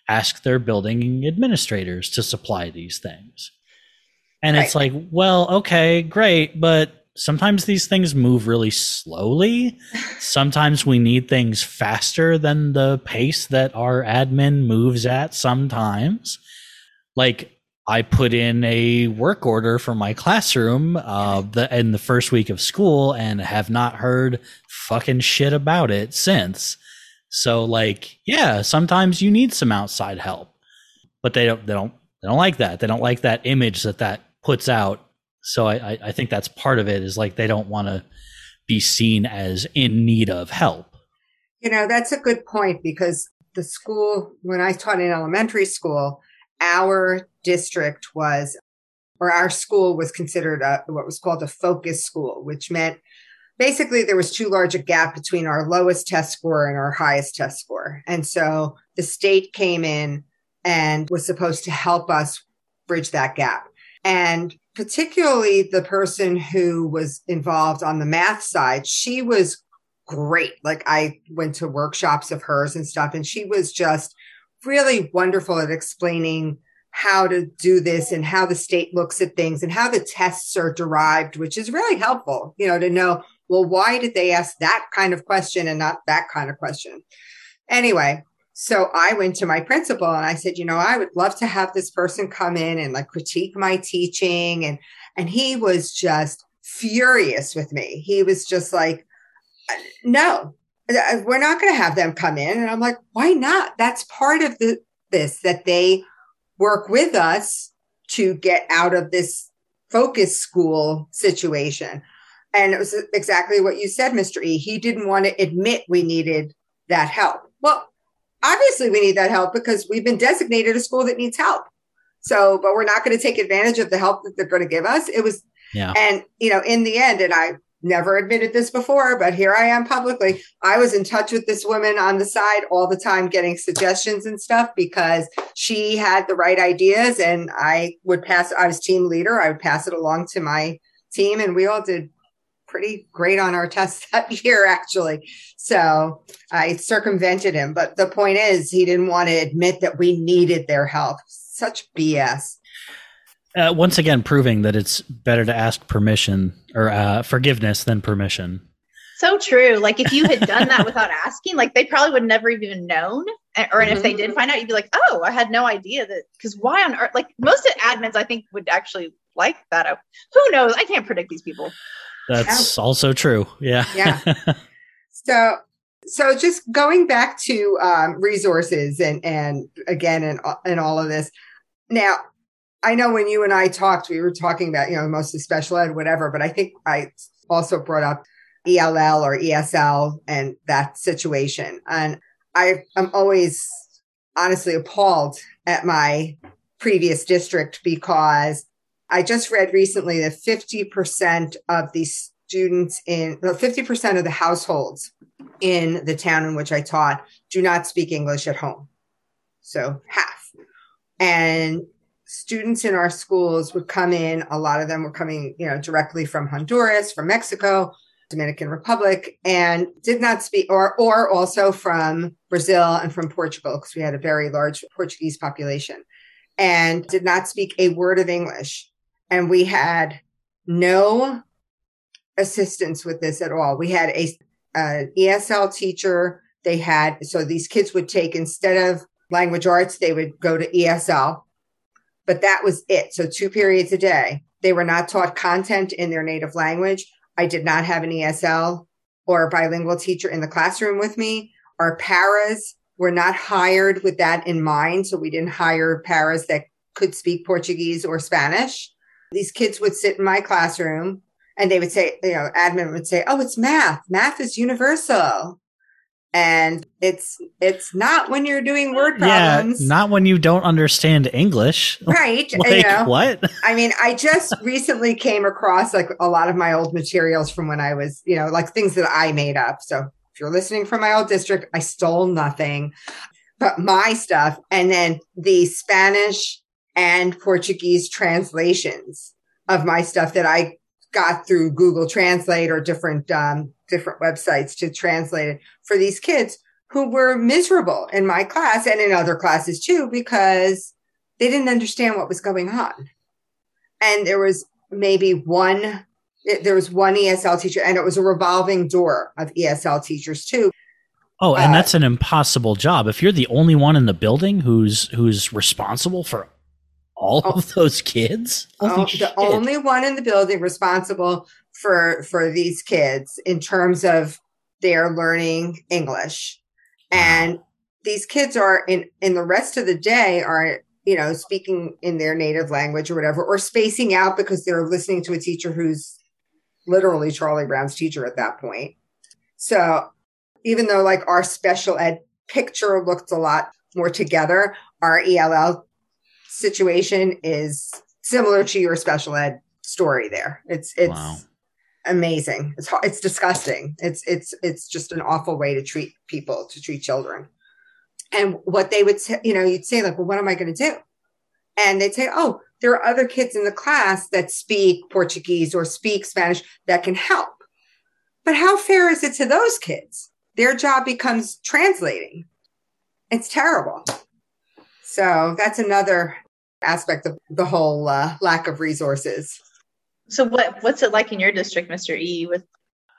ask their building administrators to supply these things. And it's like well okay great but sometimes these things move really slowly sometimes we need things faster than the pace that our admin moves at sometimes like I put in a work order for my classroom uh, the, in the first week of school and have not heard fucking shit about it since. So like, yeah, sometimes you need some outside help, but they don't, they don't, they don't like that. They don't like that image that that puts out. So I, I, think that's part of it is like they don't want to be seen as in need of help. You know, that's a good point because the school, when I taught in elementary school, our district was, or our school was considered a, what was called a focus school, which meant basically there was too large a gap between our lowest test score and our highest test score. And so the state came in and was supposed to help us bridge that gap. And particularly the person who was involved on the math side, she was great. Like I went to workshops of hers and stuff, and she was just really wonderful at explaining how to do this and how the state looks at things and how the tests are derived, which is really helpful, you know, to know, well, why did they ask that kind of question and not that kind of question? Anyway, so I went to my principal and I said, you know, I would love to have this person come in and like critique my teaching. And, and he was just furious with me. He was just like, no, uh, we're not going to have them come in. And I'm like, why not? That's part of the, this, that they work with us to get out of this focus school situation. And it was exactly what you said, Mr. E. He didn't want to admit we needed that help. Well, obviously we need that help because we've been designated a school that needs help. So, but we're not going to take advantage of the help that they're going to give us. It was, Yeah. and you know, in the end, and I never admitted this before, but here I am publicly. I was in touch with this woman on the side all the time, getting suggestions and stuff because she had the right ideas, and I would pass. I was team leader. I would pass it along to my team, and we all did pretty great on our tests that year, actually. So I circumvented him. But the point is, he didn't want to admit that we needed their help. Such BS. Uh, once again, proving that it's better to ask permission or uh, forgiveness than permission. So true. Like if you had done that without asking, like they probably would never even known. Or mm-hmm. if they did mm-hmm. find out, you'd be like, "Oh, I had no idea that." Because why on earth? Like most admins, I think would actually like that. Who knows? I can't predict these people. That's yeah. also true. Yeah. Yeah. so, so just going back to um, resources and and again and and all of this. Now, I know when you and I talked, we were talking about you know mostly special ed, whatever. But I think I also brought up ELL or ESL and that situation. And I am always honestly appalled at my previous district because I just read recently that 50% of the students in, 50% of the households in the town in which I taught do not speak English at home. So half. And students in our schools would come in, a lot of them were coming, you know, directly from Honduras, from Mexico, Dominican Republic and did not speak or or also from Brazil and from Portugal because we had a very large Portuguese population and did not speak a word of English and we had no assistance with this at all. We had a, a ESL teacher they had so these kids would take instead of language arts they would go to ESL but that was it so two periods a day they were not taught content in their native language I did not have an ESL or a bilingual teacher in the classroom with me. Our paras were not hired with that in mind. So we didn't hire paras that could speak Portuguese or Spanish. These kids would sit in my classroom and they would say, you know, admin would say, Oh, it's math. Math is universal. And it's it's not when you're doing word problems. yeah, not when you don't understand english. Right like you know, what? I mean i just recently came across like a lot of my old materials from when i was you know like things that i made up. So if you're listening from my old district i stole nothing but my stuff. And then the spanish and portuguese translations of my stuff that i got through google translate or different um, different websites to translate it for these kids who were miserable in my class and in other classes too because they didn't understand what was going on. And there was maybe one there was one ESL teacher and it was a revolving door of ESL teachers too. Oh, and uh, that's an impossible job. If you're the only one in the building who's who's responsible for all oh, of those kids, oh, the only one in the building responsible for for these kids in terms of their learning English. And these kids are in in the rest of the day are you know speaking in their native language or whatever or spacing out because they're listening to a teacher who's literally Charlie Brown's teacher at that point. So even though like our special ed picture looked a lot more together, our ELL situation is similar to your special ed story there. It's it's wow amazing. It's it's disgusting. It's it's it's just an awful way to treat people, to treat children. And what they would say, you know, you'd say like, well, what am I going to do? And they'd say, oh, there are other kids in the class that speak Portuguese or speak Spanish that can help. But how fair is it to those kids? Their job becomes translating. It's terrible. So that's another aspect of the whole uh, lack of resources. So what what's it like in your district, Mr. E? With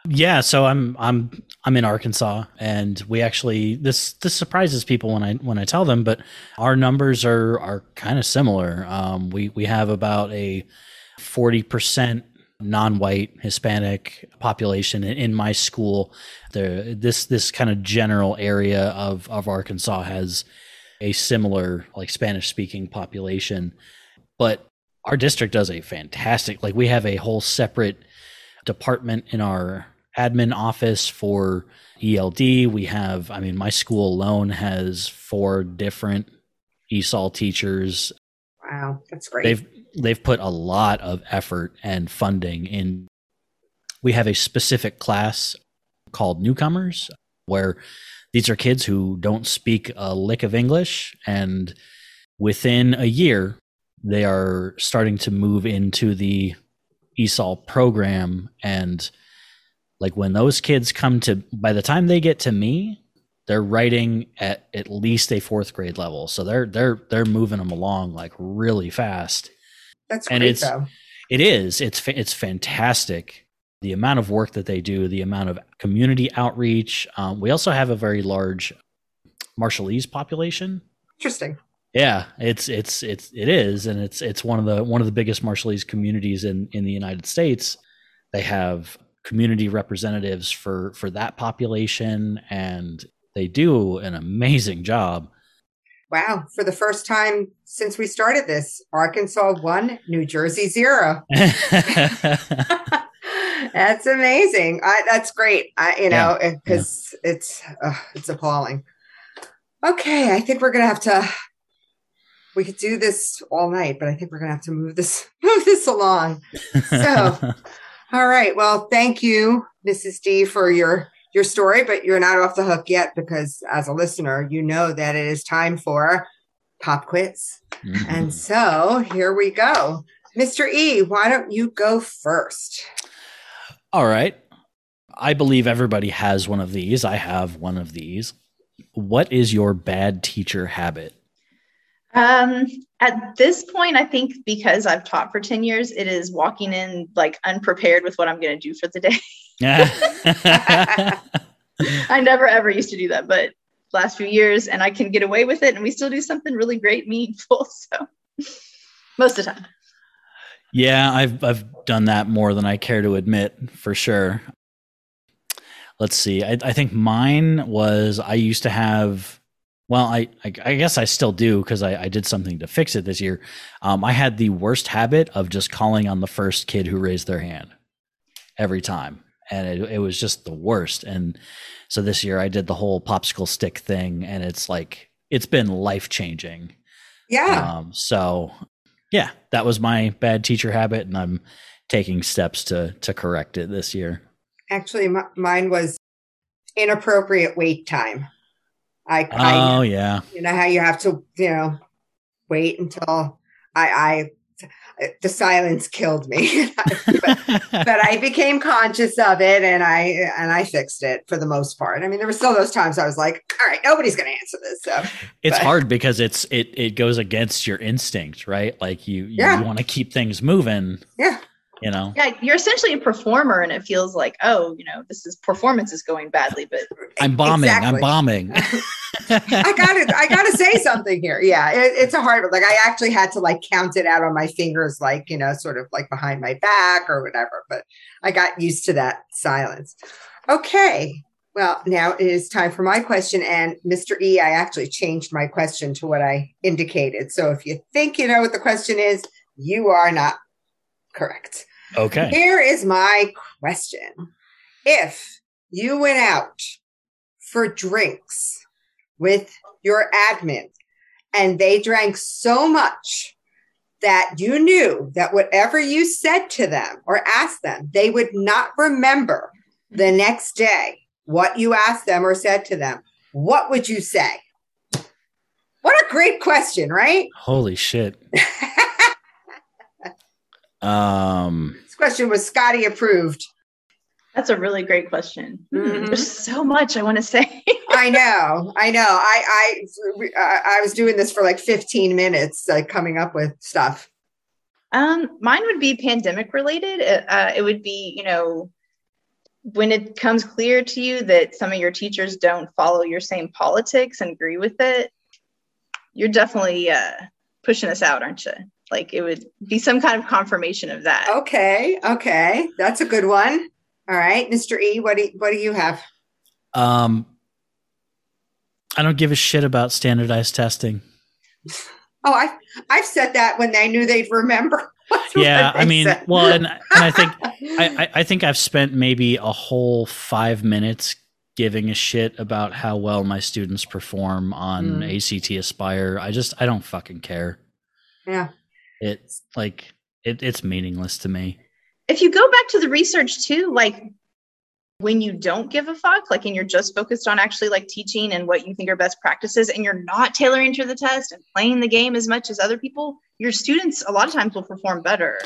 yeah, so I'm I'm I'm in Arkansas, and we actually this this surprises people when I when I tell them, but our numbers are are kind of similar. Um, we we have about a forty percent non-white Hispanic population in my school. The this this kind of general area of of Arkansas has a similar like Spanish speaking population, but our district does a fantastic like we have a whole separate department in our admin office for ELD. We have I mean my school alone has four different ESOL teachers. Wow, that's great. They've they've put a lot of effort and funding in we have a specific class called newcomers where these are kids who don't speak a lick of English and within a year they are starting to move into the ESOL program. And like when those kids come to by the time they get to me they're writing at at least a fourth grade level. So they're they're they're moving them along like really fast. That's And great it's- though. it is. It's it's fantastic the amount of work that they do the amount of community outreach um, we also have a very large marshallese population Interesting. yeah it's it's it's it is and it's it's one of the one of the biggest marshallese communities in in the united states they have community representatives for for that population and they do an amazing job Wow. For the first time since we started this, Arkansas one, New Jersey zero. that's amazing. I, that's great. I, you know, because it's uh, it's appalling. Okay, I think we're gonna have to. We could do this all night, but I think we're gonna have to move this move this along. So- All right. Well, thank you, Mrs. D, for your your story, but you're not off the hook yet because as a listener, you know that it is time for pop quiz. Mhm. And so here we go. Mr. E, why don't you go first? All right. I believe everybody has one of these. I have one of these. What is your bad teacher habit? Um, at this point, I think because I've taught for 10 years, it is walking in like unprepared with what I'm going to do for the day. I never ever used to do that, but last few years, and I can get away with it, and we still do something really great, meaningful. So most of the time. Yeah, I've I've done that more than I care to admit, for sure. Let's see. I, I think mine was I used to have. Well, I I, I guess I still do because I, I did something to fix it this year. Um, I had the worst habit of just calling on the first kid who raised their hand every time, and it, it was just the worst. And so this year I did the whole popsicle stick thing, and it's like it's been life changing. Yeah. Um, so yeah, that was my bad teacher habit, and I'm taking steps to to correct it this year. Actually, m- mine was inappropriate wait time. I, I Oh yeah, you know how you have to you know wait until I, I the silence killed me but, but i became conscious of it and i and i fixed it for the most part i mean there were still those times i was like all right nobody's gonna answer this so it's but- hard because it's it it goes against your instinct, right? Like you you, Yeah. want to keep things moving. Yeah. You know. Yeah, you're essentially a performer, and it feels like, oh, you know, this is performance is going badly, but I'm bombing. I'm bombing. i gotta i gotta say something here yeah it, it's a hard one like i actually had to like count it out on my fingers like you know sort of like behind my back or whatever but i got used to that silence okay well now it is time for my question and mr e i actually changed my question to what i indicated so if you think you know what the question is you are not correct okay. here is my question. If you went out for drinks with your admin and they drank so much that you knew that whatever you said to them or asked them, they would not remember the next day what you asked them or said to them, what would you say? What a great question, right? Holy shit. Um. Question was Scotty approved. that's a really great question. Hmm, Mhm. There's so much I want to say. I know, I know. I, I I I was doing this for like 15 minutes, like coming up with stuff. Um, mine would be pandemic related. Uh, uh, it would be, you know, when it comes clear to you that some of your teachers don't follow your same politics and agree with it, you're definitely uh, pushing us out, aren't you? Like it would be some kind of confirmation of that. Okay, okay, that's a good one. All right, Mr. E, what do you, what do you have? Um. I don't give a shit about standardized testing. Oh, I I've said that when they knew they'd remember. yeah i mean said. well and, and i think I, I i think i've spent maybe a whole five minutes giving a shit about how well my students perform on Mm. act aspire i just i don't fucking care yeah, it's like it, it's meaningless to me if you go back to the research too, like when you don't give a fuck, like and you're just focused on actually like teaching and what you think are best practices, and you're not tailoring to the test and playing the game as much as other people, your students a lot of times will perform better.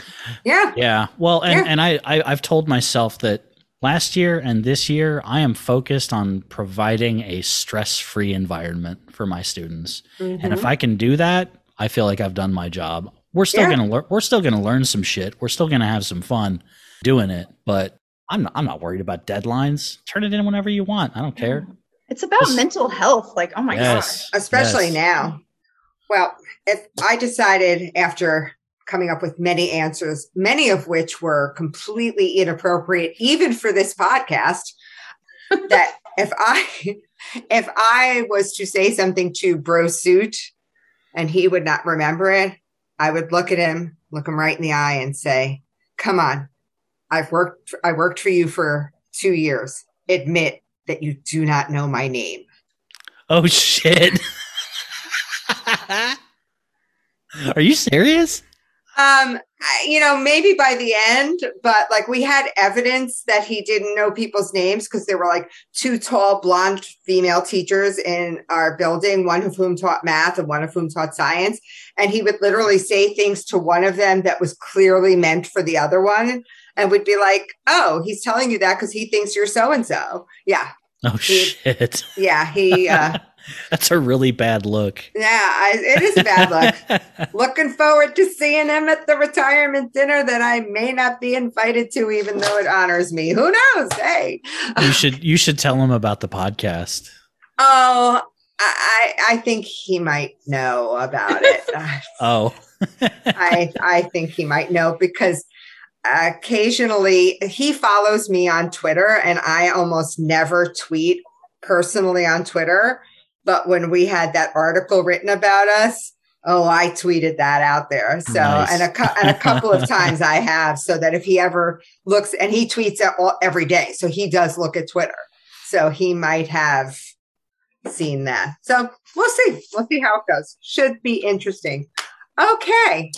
yeah, yeah well and Yeah. and I, I i've told myself that last year and this year, I am focused on providing a stress free environment for my students. And if Mhm. I can do that, I feel like I've done my job. We're still Yeah. gonna learn. We're still gonna learn some shit. We're still gonna have some fun doing it. But I'm not, I'm not worried about deadlines. Turn it in whenever you want. I don't care. It's about Just- mental health. Like, oh my yes, especially yes. now. Well, if I decided after coming up with many answers, many of which were completely inappropriate, even for this podcast, that if I if I was to say something to Bro Suit and he would not remember it, I would look at him, look him right in the eye, and say, "Come on, I've worked I worked for you for two years. Admit that you do not know my name." Oh shit. Are you serious? Um, you know, maybe by the end, but like we had evidence that he didn't know people's names because there were like two tall blonde female teachers in our building, one of whom taught math and one of whom taught science. And he would literally say things to one of them that was clearly meant for the other one and would be like, Oh, he's telling you that because he thinks you're so and so. Yeah. Oh shit. Yeah. He, uh, That's a really bad look. yeah, I, it is a bad look. Looking forward to seeing him at the retirement dinner that I may not be invited to, even though it honors me. Who knows? Hey. you should you should tell him about the podcast. Oh, I, I I think he might know about it. Oh. I I think he might know because occasionally he follows me on Twitter and I almost never tweet personally on Twitter. But when we had that article written about us, oh, I tweeted that out there. So Nice. and a and a couple of times I have, so that if he ever looks and he tweets it all, every day, so he does look at Twitter. So he might have seen that. So we'll see. We'll see how it goes. Should be interesting. Okay.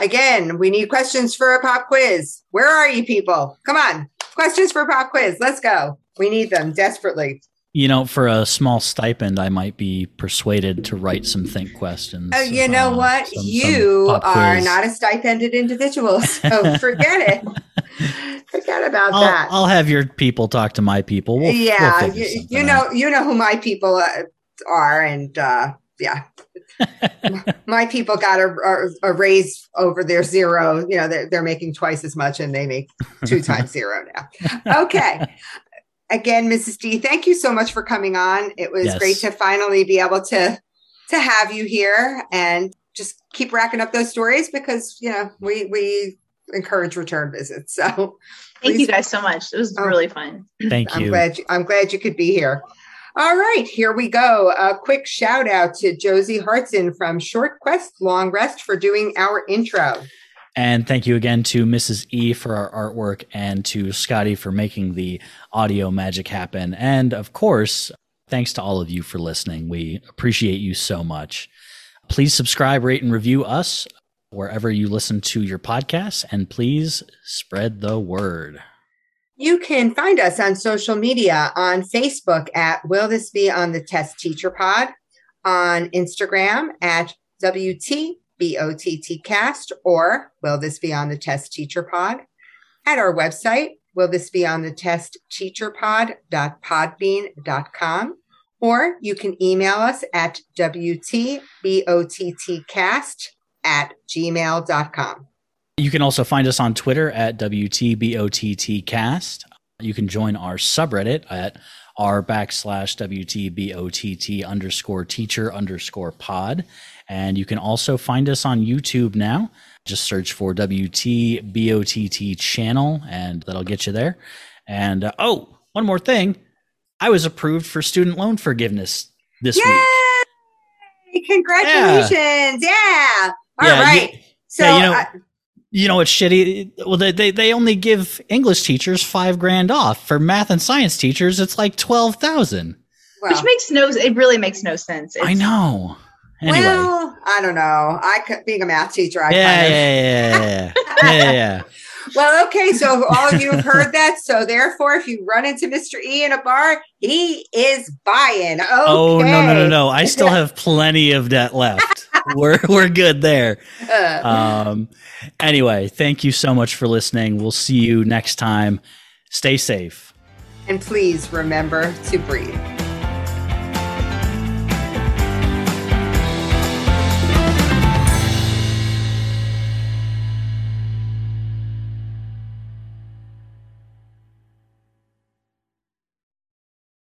Again, we need questions for a pop quiz. Where are you people? Come on. Questions for a pop quiz. Let's go. We need them desperately. You know, for a small stipend, I might be persuaded to write some think questions. Oh, you know uh, what? some- some you pop are quiz. not a stipended individual. So forget it. Forget about I'll, that. I'll have your people talk to my people. We'll, we'll yeah, you, you know, you know who my people uh, are, and uh, yeah, my people got a, a, a raise over their zero. You know, they're, they're making twice as much, and they make two times zero now. Okay. Again, Mrs. D, thank you so much for coming on. It was Yes. great to finally be able to to have you here and just keep racking up those stories because you know we we encourage return visits. So Thank Please- you guys so much. It was Oh. really fun. Thank I'm you. glad you, I'm glad you could be here. All right, here we go. A quick shout out to Josie Hartson from Short Quest Long Rest for doing our intro. And thank you again to Mrs. E for our artwork and to Scotty for making the audio magic happen. And of course, thanks to all of you for listening. We appreciate you so much. Please subscribe, rate, and review us wherever you listen to your podcasts. And please spread the word. You can find us on social media on Facebook at Will This Be on the Test Teacher Pod, on Instagram at WTBOTTcast, or Will This Be on the Test Teacher Pod, at our website, Will This Be on the Test Teacher Teacherpod.podbean.com, or you can email us at WTBOTTcast at gmail.com. You can also find us on Twitter at WTBOTTcast. You can join our subreddit at r backslash WTBOTT underscore teacher underscore pod. And you can also find us on YouTube now. Just search for WTBOTT channel and that'll get you there. And uh, oh, one more thing. I was approved for student loan forgiveness this week. Yay! Congratulations. Yeah. All Yeah, right. you- so, yeah, you know- uh, You know, it's shitty. Well, they, they, they only give English teachers five grand off. For math and science teachers, it's like 12,000. well, Which makes no it really makes no sense. I know. Anyway. well, I don't know. I could, being a math teacher, I yeah, kind of, yeah, yeah, yeah, yeah, yeah, yeah. well, okay. So all of you have heard that. So therefore, if you run into Mr. E in a bar, he is buying. Okay. Oh no, no, no, no! I still have plenty of debt left. we're we're good there. Uh, Um. Anyway, thank you so much for listening. We'll see you next time. Stay safe. And please remember to breathe.